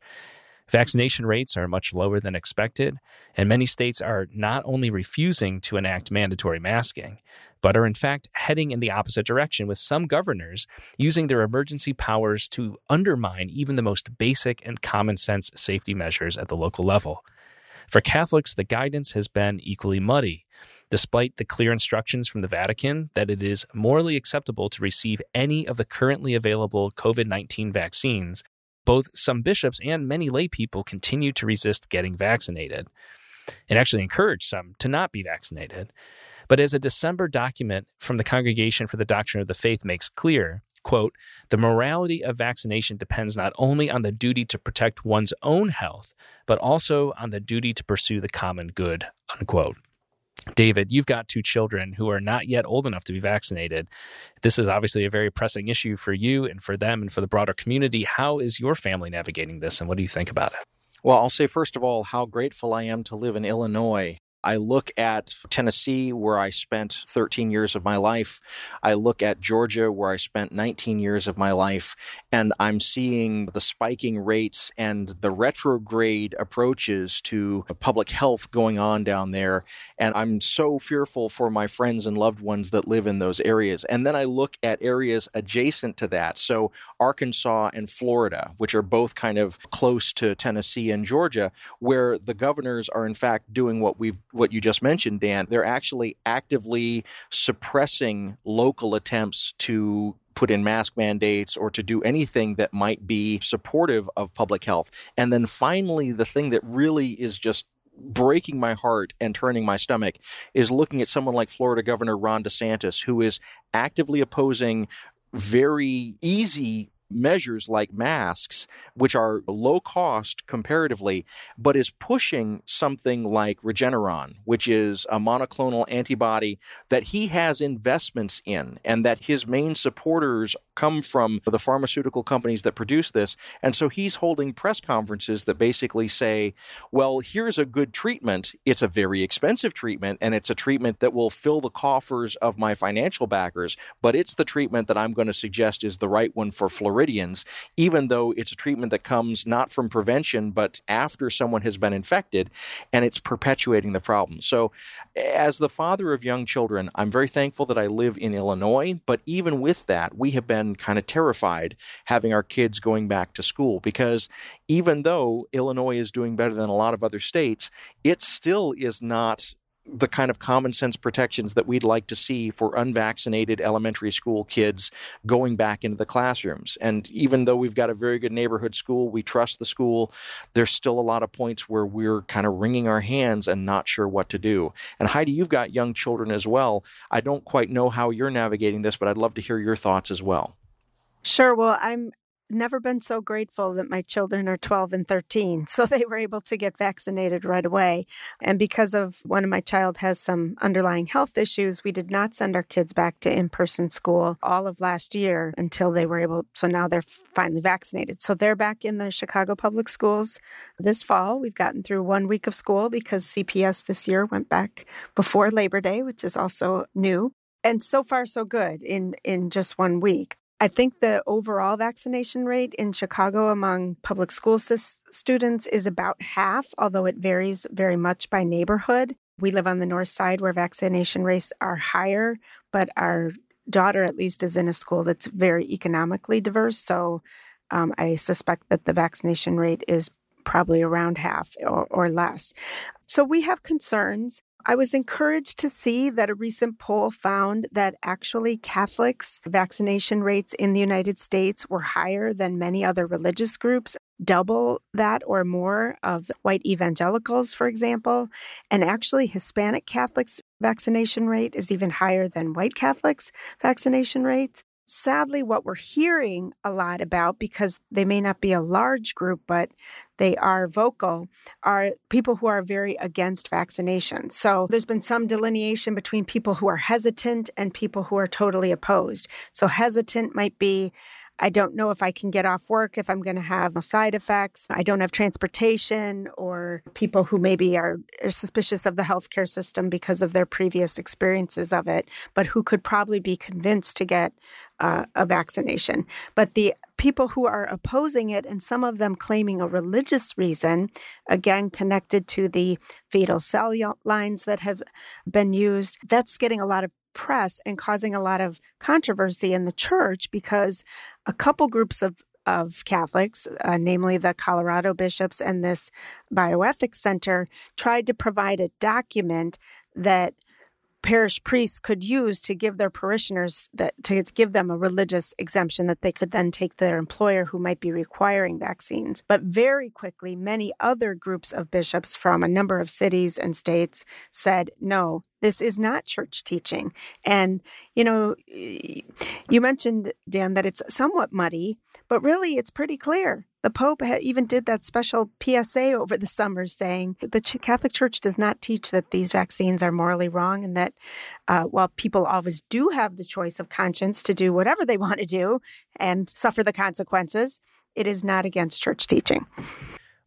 Vaccination rates are much lower than expected, and many states are not only refusing to enact mandatory masking, but are in fact heading in the opposite direction, with some governors using their emergency powers to undermine even the most basic and common sense safety measures at the local level. For Catholics, the guidance has been equally muddy. Despite the clear instructions from the Vatican that it is morally acceptable to receive any of the currently available COVID 19 vaccines, both some bishops and many lay people continue to resist getting vaccinated and actually encourage some to not be vaccinated. But as a December document from the Congregation for the Doctrine of the Faith makes clear, quote, the morality of vaccination depends not only on the duty to protect one's own health, but also on the duty to pursue the common good, unquote. David, you've got two children who are not yet old enough to be vaccinated. This is obviously a very pressing issue for you and for them and for the broader community. How is your family navigating this, and what do you think about it? Well, I'll say first of all how grateful I am to live in Illinois I look at Tennessee, where I spent 13 years of my life. I look at Georgia, where I spent 19 years of my life, and I'm seeing the spiking rates and the retrograde approaches to public health going on down there. And I'm so fearful for my friends and loved ones that live in those areas. And then I look at areas adjacent to that. So Arkansas and Florida, which are both kind of close to Tennessee and Georgia, where the governors are in fact doing what we've what you just mentioned, Dan. They're actually actively suppressing local attempts to put in mask mandates or to do anything that might be supportive of public health. And then finally, the thing that really is just breaking my heart and turning my stomach is looking at someone like Florida Governor Ron DeSantis, who is actively opposing very easy measures like masks, which are low cost comparatively, but is pushing something like Regeneron, which is a monoclonal antibody that he has investments in and that his main supporters come from the pharmaceutical companies that produce this. And so he's holding press conferences that basically say, well, here's a good treatment. It's a very expensive treatment, and it's a treatment that will fill the coffers of my financial backers, but it's the treatment that I'm going to suggest is the right one for Floridians, even though it's a treatment that comes not from prevention, but after someone has been infected, and it's perpetuating the problem. So, as the father of young children, I'm very thankful that I live in Illinois, but even with that, we have been kind of terrified having our kids going back to school because even though Illinois is doing better than a lot of other states, it still is not the kind of common sense protections that we'd like to see for unvaccinated elementary school kids going back into the classrooms. And even though we've got a very good neighborhood school, we trust the school, there's still a lot of points where we're kind of wringing our hands and not sure what to do. And Heidi, you've got young children as well. I don't quite know how you're navigating this, but I'd love to hear your thoughts as well. Sure. Well, I'm never been so grateful that my children are 12 and 13 (laughs) so they were able to get vaccinated right away. And because of one of my child has some underlying health issues we did not send our kids back to in-person school all of last year until they were able so now they're finally vaccinated. So they're back in the chicago public schools this fall. We've gotten through one week of school because cps this year went back before labor day which is also new. And so far so good in in just one week I think the overall vaccination rate in Chicago among public school students is about half, although it varies very much by neighborhood. We live on the north side where vaccination rates are higher, but our daughter, at least, is in a school that's very economically diverse. So um, I suspect that the vaccination rate is probably around half or, or less. So we have concerns. I was encouraged to see that a recent poll found that actually Catholics' vaccination rates in the United States were higher than many other religious groups, double that or more of white evangelicals, for example. And actually, Hispanic Catholics' vaccination rate is even higher than white Catholics' vaccination rates sadly, what we're hearing a lot about, because they may not be a large group, but they are vocal, are people who are very against vaccination. So there's been some delineation between people who are hesitant and people who are totally opposed. So hesitant might be I don't know if I can get off work if I'm going to have no side effects. I don't have transportation, or people who maybe are, are, suspicious of the healthcare system because of their previous experiences of it, but who could probably be convinced to get uh, a vaccination. But the people who are opposing it, and some of them claiming a religious reason, again, connected to the fetal cell lines that have been used, that's getting a lot of press and causing a lot of controversy in the church because a couple groups of of Catholics, uh, namely the Colorado bishops and this bioethics center, tried to provide a document that parish priests could use to give their parishioners that to give them a religious exemption that they could then take their employer who might be requiring vaccines. But very quickly, many other groups of bishops from a number of cities and states said, no, this is not church teaching. And, you know, you mentioned, Dan, that it's somewhat muddy, but really it's pretty clear. The Pope even did that special PSA over the summer saying the Catholic Church does not teach that these vaccines are morally wrong and that uh, while people always do have the choice of conscience to do whatever they (laughs) want to do and suffer the consequences, it is not against church teaching.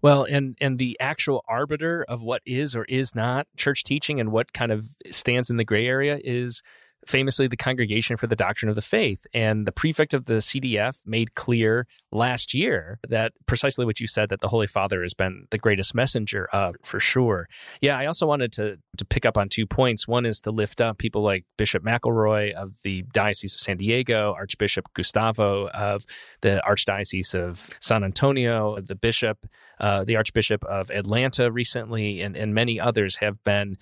Well, and and the actual arbiter of what is or is not church teaching and what kind of stands in the gray area is famously the Congregation for the Doctrine of the Faith. And the prefect of the CDF made clear last year that precisely what you said that the Holy Father has been the greatest messenger of, for sure. Yeah, I also wanted to, to pick up on two points. One is to lift up people like Bishop McElroy of the Diocese of San Diego, Archbishop Gustavo of the Archdiocese of San Antonio, the Bishop, uh, the Archbishop of Atlanta recently, and, and many others have been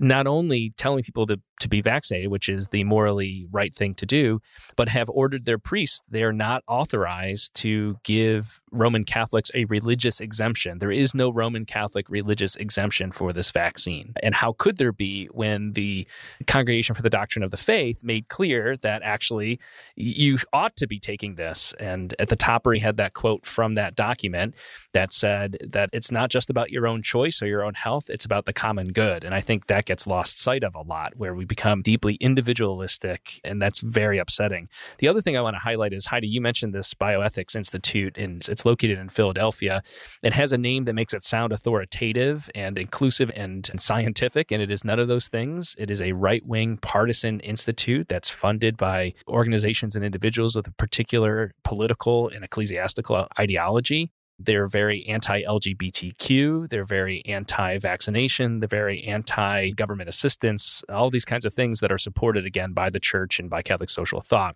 not only telling people to, to be vaccinated, which is the morally right thing to do, but have ordered their priests, they're not authorized to give Roman Catholics a religious exemption. There is no Roman Catholic religious exemption for this vaccine. And how could there be when the Congregation for the Doctrine of the Faith made clear that actually you ought to be taking this? And at the top, he had that quote from that document that said that it's not just about your own choice or your own health, it's about the common good. And I think that gets lost sight of a lot, where we become deeply individualistic, and that's very upsetting. The other thing I want to highlight is Heidi, you mentioned this Bioethics Institute, and located in Philadelphia. It has a name that makes it sound authoritative and inclusive and, and scientific, and it is none of those things. It is a right wing partisan institute that's funded by organizations and individuals with a particular political and ecclesiastical ideology. They're very anti LGBTQ. They're very anti vaccination. They're very anti government assistance, all these kinds of things that are supported again by the church and by Catholic social thought.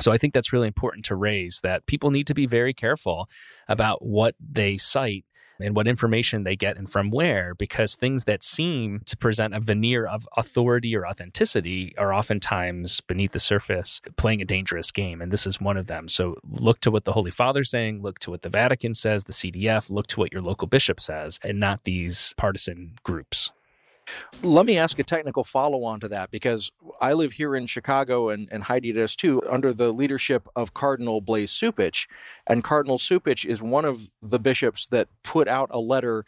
So I think that's really important to raise that people need to be very careful about what they cite and what information they get and from where, because things that seem to present a veneer of authority or authenticity are oftentimes beneath the surface playing a dangerous game. And this is one of them. So look to what the Holy Father's saying, look to what the Vatican says, the CDF, look to what your local bishop says, and not these partisan groups. Let me ask a technical follow on to that because I live here in Chicago and, and Heidi does too, under the leadership of Cardinal Blase Cupich. And Cardinal Cupich is one of the bishops that put out a letter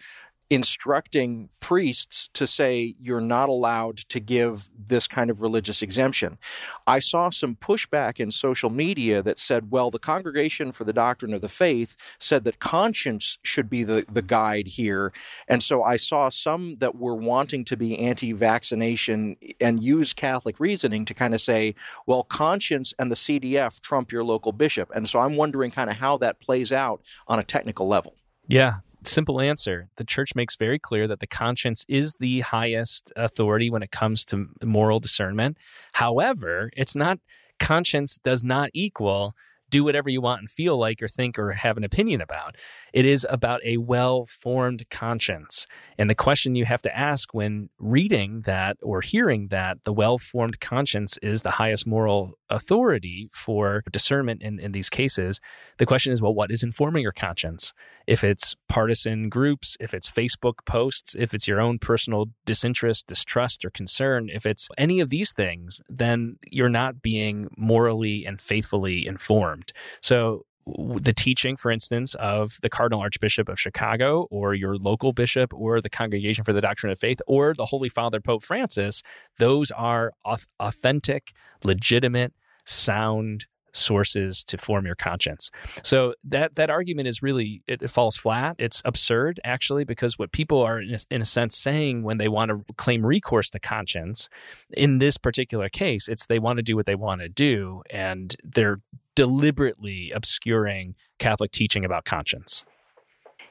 instructing priests to say you're not allowed to give this kind of religious exemption. I saw some pushback in social media that said, well, the Congregation for the Doctrine of the Faith said that conscience should be the, the guide here. And so I saw some that were wanting to be anti vaccination and use Catholic reasoning to kind of say, well, conscience and the CDF trump your local bishop. And so I'm wondering kind of how that plays out on a technical level. Yeah, simple answer. The church makes very clear that the conscience is the highest authority when it comes to moral discernment. However, it's not conscience does not equal do whatever you want and feel like or think or have an opinion about. It is about a well formed conscience. And the question you have to ask when reading that or hearing that the well formed conscience is the highest moral authority for discernment in, in these cases, the question is well, what is informing your conscience? If it's partisan groups, if it's Facebook posts, if it's your own personal disinterest, distrust, or concern, if it's any of these things, then you're not being morally and faithfully informed. So the teaching, for instance, of the Cardinal Archbishop of Chicago or your local bishop or the Congregation for the Doctrine of Faith or the Holy Father Pope Francis, those are authentic, legitimate, sound sources to form your conscience. So that that argument is really it, it falls flat. It's absurd actually because what people are in a, in a sense saying when they want to claim recourse to conscience in this particular case, it's they want to do what they want to do and they're deliberately obscuring Catholic teaching about conscience.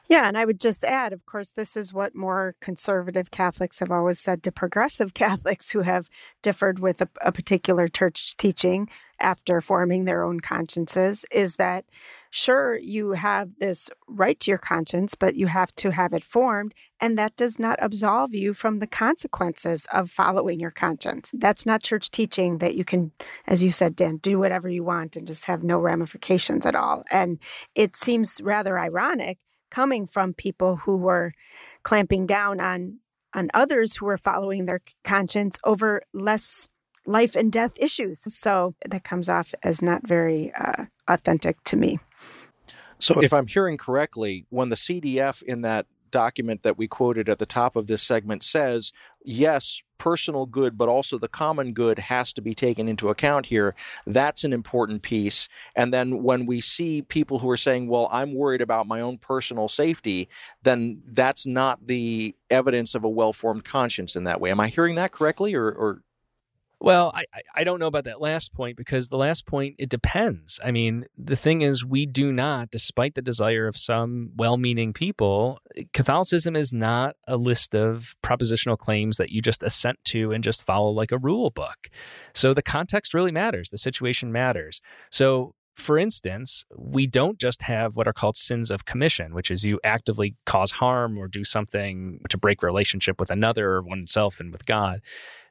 Yeah, and I would just add, of course, this is what more conservative Catholics have always said to progressive (laughs) Catholics who have differed with a, a, particular church teaching after forming their own consciences is that sure, you have this right to your conscience, but you have to have it formed, and that does not absolve you from the consequences of following your conscience. That's not church teaching that you can, as you said, Dan, do whatever you want and just have no ramifications at all. And it seems rather ironic coming from people who were clamping down on on others who were following their conscience over less life and death issues. So that comes off as not very uh, authentic to me. So, if I'm hearing correctly, when the CDF in that document that we quoted at the top of this segment says, yes, personal good, but also the common good has to be taken into account here. That's an important piece. And then when we see people who are saying, well, I'm worried about my own personal safety, then that's not the evidence of a well formed conscience in that way. Am I hearing that correctly or, or well, I, I don't know about that last point because the last point, it depends. I mean, the thing is, we do not, despite the desire of some well meaning people, Catholicism is not a list of propositional claims that you just assent to and just follow like a rule book. So the context really matters, the situation matters. So for instance, we don't just have what are called sins of commission, which is you actively cause harm or do something to break relationship with another or oneself and with God.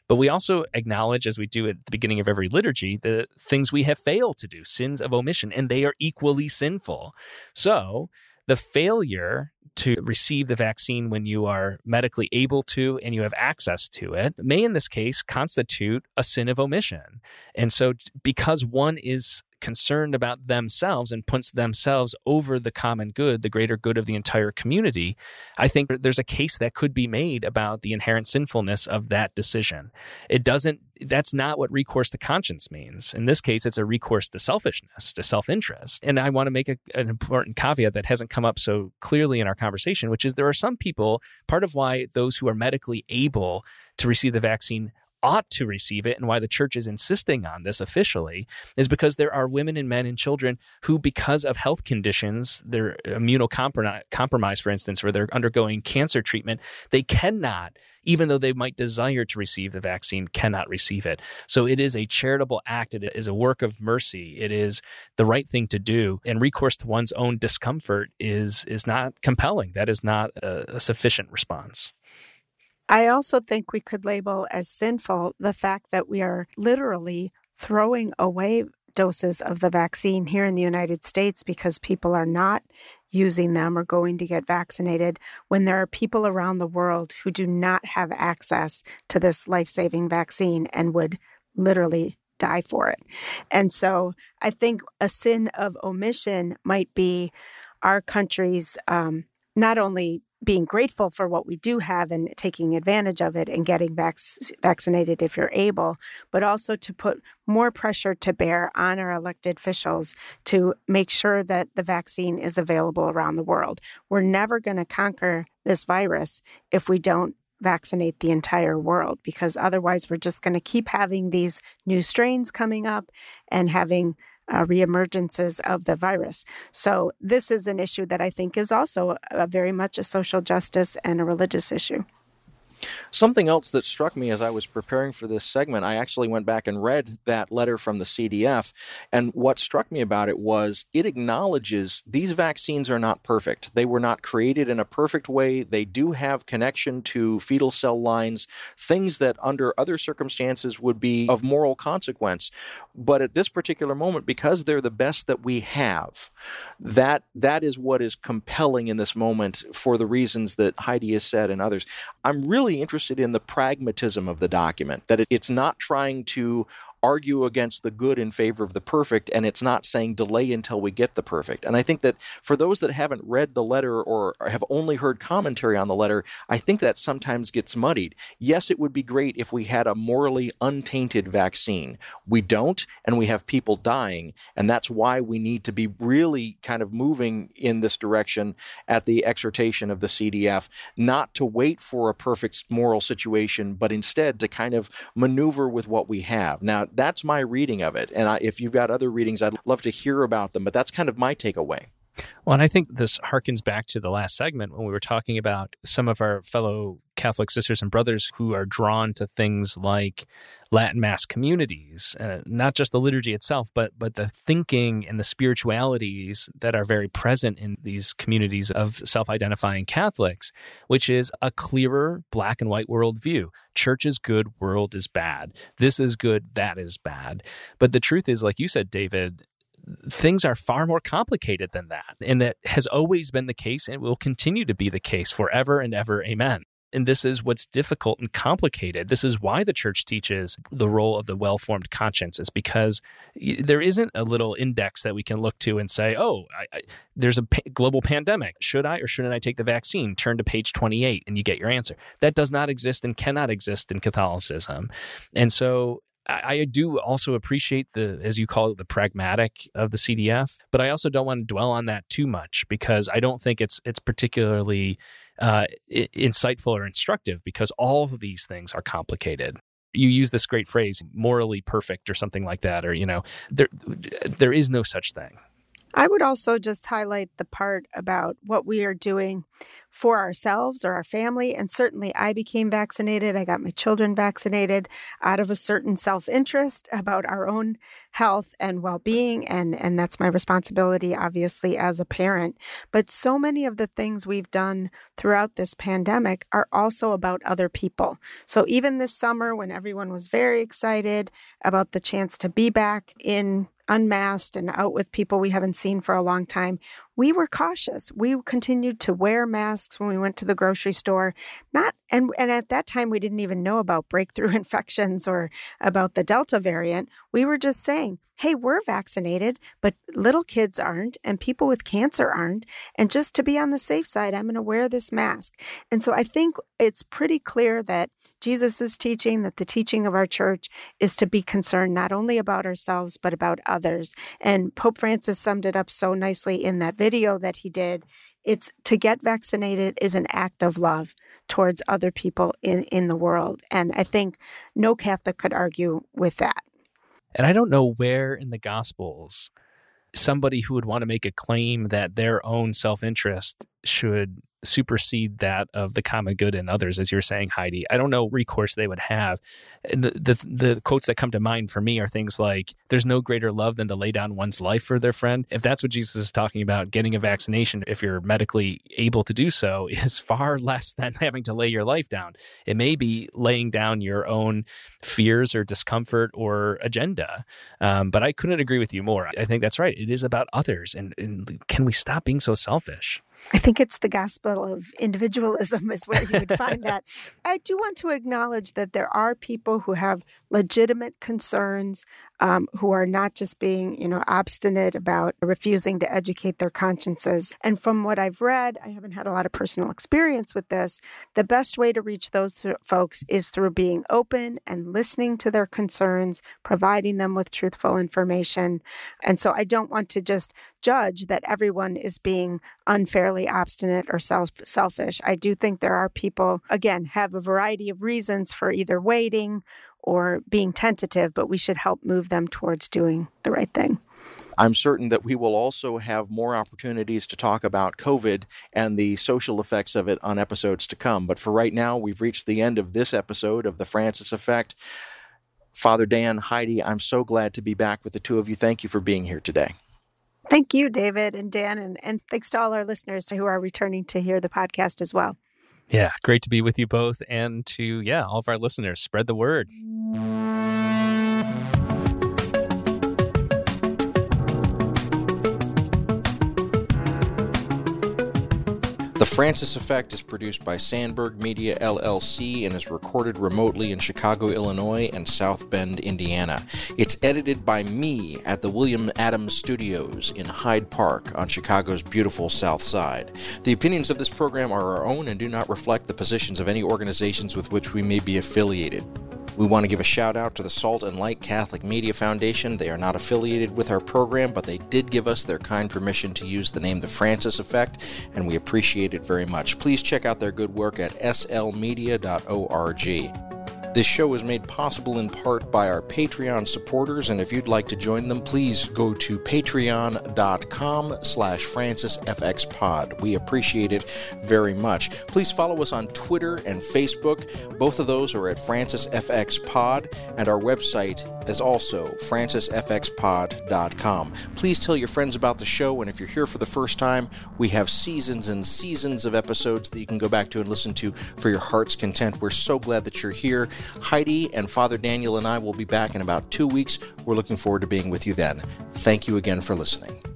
But we also acknowledge, as we do at the beginning of every liturgy, the things we have failed to do, sins of omission, and they are equally sinful. So the failure to receive the vaccine when you are medically able to and you have access to it may, in this case, constitute a sin of omission. And so, because one is concerned about themselves and puts themselves over the common good, the greater good of the entire community, I think there's a case that could be made about the inherent sinfulness of that decision. It doesn't, that's not what recourse to conscience means. In this case, it's a recourse to selfishness, to self interest. And I want to make a, an important caveat that hasn't come up so clearly in our conversation, which is there are some people, part of why those who are medically able to receive the vaccine ought to receive it and why the church is insisting on this officially is because there are women and men and children who, because of health conditions, they're immunocompromised, for instance, where they're undergoing cancer treatment, they cannot even though they might desire to receive the vaccine, cannot receive it. So it is a charitable act. It is a work of mercy. It is the right thing to do. And recourse to one's own discomfort is is not compelling. That is not a, a sufficient response. I also think we could label as sinful the fact that we are literally throwing away doses of the vaccine here in the United States because people are not using them or going to get vaccinated when there are people around the world who do not have access to this life saving vaccine and would literally die for it. And so I think a sin of omission might be our country's um, not only being grateful for what we do have and taking advantage of it and getting vac- vaccinated if you're able, but also to put more pressure to bear on our elected officials to make sure that the vaccine is available around the world. We're never going to conquer this virus if we don't vaccinate the entire world because otherwise we're just going to keep having these new strains coming up and having uh, reemergences of the virus. So, this is an issue that I think is also a, very much a social justice and a religious issue. Something else that struck me as I was preparing for this segment, I actually went back and read that letter from the CDF. And what struck me about it was it acknowledges these vaccines are not perfect. They were not created in a perfect way. They do have connection to fetal cell lines, things that under other circumstances would be of moral consequence. But at this particular moment, because they're the best that we have, that that is what is compelling in this moment for the reasons that Heidi has said and others. I'm really interested in the pragmatism of the document, that it's not trying to argue against the good in favor of the perfect, and it's not saying delay until we get the perfect. And I think that for those that haven't read the letter or have only heard commentary on the letter, I think that sometimes gets muddied. Yes, it would be great if we had a morally untainted vaccine. We don't, and we have people dying, and that's why we need to be really kind of moving in this direction at the exhortation of the CDF, not to wait for a perfect moral situation, but instead to kind of maneuver with what we have. Now, that's my reading of it. And I, if you've got other readings, I'd love to hear about them. But that's kind of my takeaway. Well, and I think this harkens back to the last segment when we were talking about some of our fellow Catholic sisters and brothers who are drawn to things like Latin Mass communities, uh, not just the liturgy itself, but but the thinking and the spiritualities that are very present in these communities of self-identifying Catholics, which is a clearer black and white worldview. Church is good, world is bad. This is good, that is bad. But the truth is, like you said, David, things are far more complicated than that. And that has always been the case and will continue to be the case forever and ever. Amen. And this is what's difficult and complicated. This is why the church teaches the role of the well formed conscience, is because there isn't a little index that we can look to and say, oh, I, I, there's a global pandemic. Should I or shouldn't I take the vaccine? Turn to page 28 and you get your answer. That does not exist and cannot exist in Catholicism. And so I, do also appreciate the, as you call it, the pragmatic of the CDF, but I also don't want to dwell on that too much because I don't think it's it's particularly uh, insightful or instructive because all of these things are complicated. You use this great phrase, morally perfect or something like that, or you know, there there is no such thing. I would also just highlight the part about what we are doing for ourselves or our family. And certainly, I became vaccinated. I got my children vaccinated out of a certain self interest about our own health and well being. And, and that's my responsibility, obviously, as a parent. But so many of the things we've done throughout this pandemic are also about other people. So even this summer, when everyone was very excited about the chance to be back in unmasked and out with people we haven't seen for a long time, we were cautious. We continued to wear masks when we went to the grocery store. Not and and at that time we didn't even know about breakthrough (laughs) infections or about the Delta variant. We were just saying, "Hey, we're vaccinated, but little kids aren't and people with cancer aren't, and just to be on the safe side, I'm going to wear this mask." And so I think it's pretty clear that Jesus is teaching, that the teaching of our church is to be concerned not only about ourselves, but about others. And Pope Francis summed it up so nicely in that video that he did. It's to get vaccinated is an act of love towards other people in, in the world. And I think no Catholic could argue with that. And I don't know where in the Gospels somebody who would want to make a claim that their own self interest should supersede that of the common good and others, as you're saying, Heidi. I don't know recourse they would have. And the, the, the quotes that come to mind for me are things like, "There's no greater love than to lay down one's life for their friend." If that's what Jesus is talking about, getting a vaccination, if you're medically able to do so, (laughs) is far less than having to lay your life down. It may be laying down your own fears or discomfort or agenda. Um, but I couldn't agree with you more. I think that's right. It is about others, and, and can we stop being so selfish? I think it's the gospel of individualism, is where you would find that. (laughs) I do want to acknowledge that there are people who have legitimate concerns, um, who are not just being, you know, obstinate about refusing to educate their consciences. And from what I've read, I haven't had a lot of personal experience with this. The best way to reach those th- folks is through being open and listening to their concerns, providing them with truthful information. And so I don't want to just judge that everyone is being unfairly obstinate or self- selfish. I do think there are people, again, have a variety of reasons for either waiting or being tentative, but we should help move them towards doing the right thing. I'm certain that we will also have more opportunities to talk about COVID and the social effects of it on episodes to come. But for right now, we've reached the end of this episode of The Francis Effect. Father Dan, Heidi, I'm so glad to be back with the two of you. Thank you for being here today. Thank you, David and Dan, and, and thanks to all our listeners who are returning to hear the podcast as well. Yeah, great to be with you both and to, yeah, all of our listeners. Spread the word. Francis Effect is produced by Sandberg Media LLC and is recorded remotely in Chicago, Illinois and South Bend, Indiana. It's edited by me at the William Adams Studios in Hyde Park on Chicago's beautiful South Side. The opinions of this program are our own and do not reflect the positions of any organizations with which we may be affiliated. We want to give a shout out to the Salt and Light Catholic Media Foundation. They are not affiliated with our program, but they did give us their kind permission to use the name The Francis Effect, and we appreciate it very much. Please check out their good work at slmedia.org. This show is made possible in part by our Patreon supporters, and if you'd like to join them, please go to patreon.com slash francisfxpod. We appreciate it very much. Please follow us on Twitter and Facebook. Both of those are at francisfxpod, and our website is also francisfxpod.com. Please tell your friends about the show, and if you're here for the first time, we have seasons and seasons of episodes that you can go back to and listen to for your heart's content. We're so glad that you're here. Heidi and Father Daniel and I will be back in about two weeks. We're looking forward to being with you then. Thank you again for listening.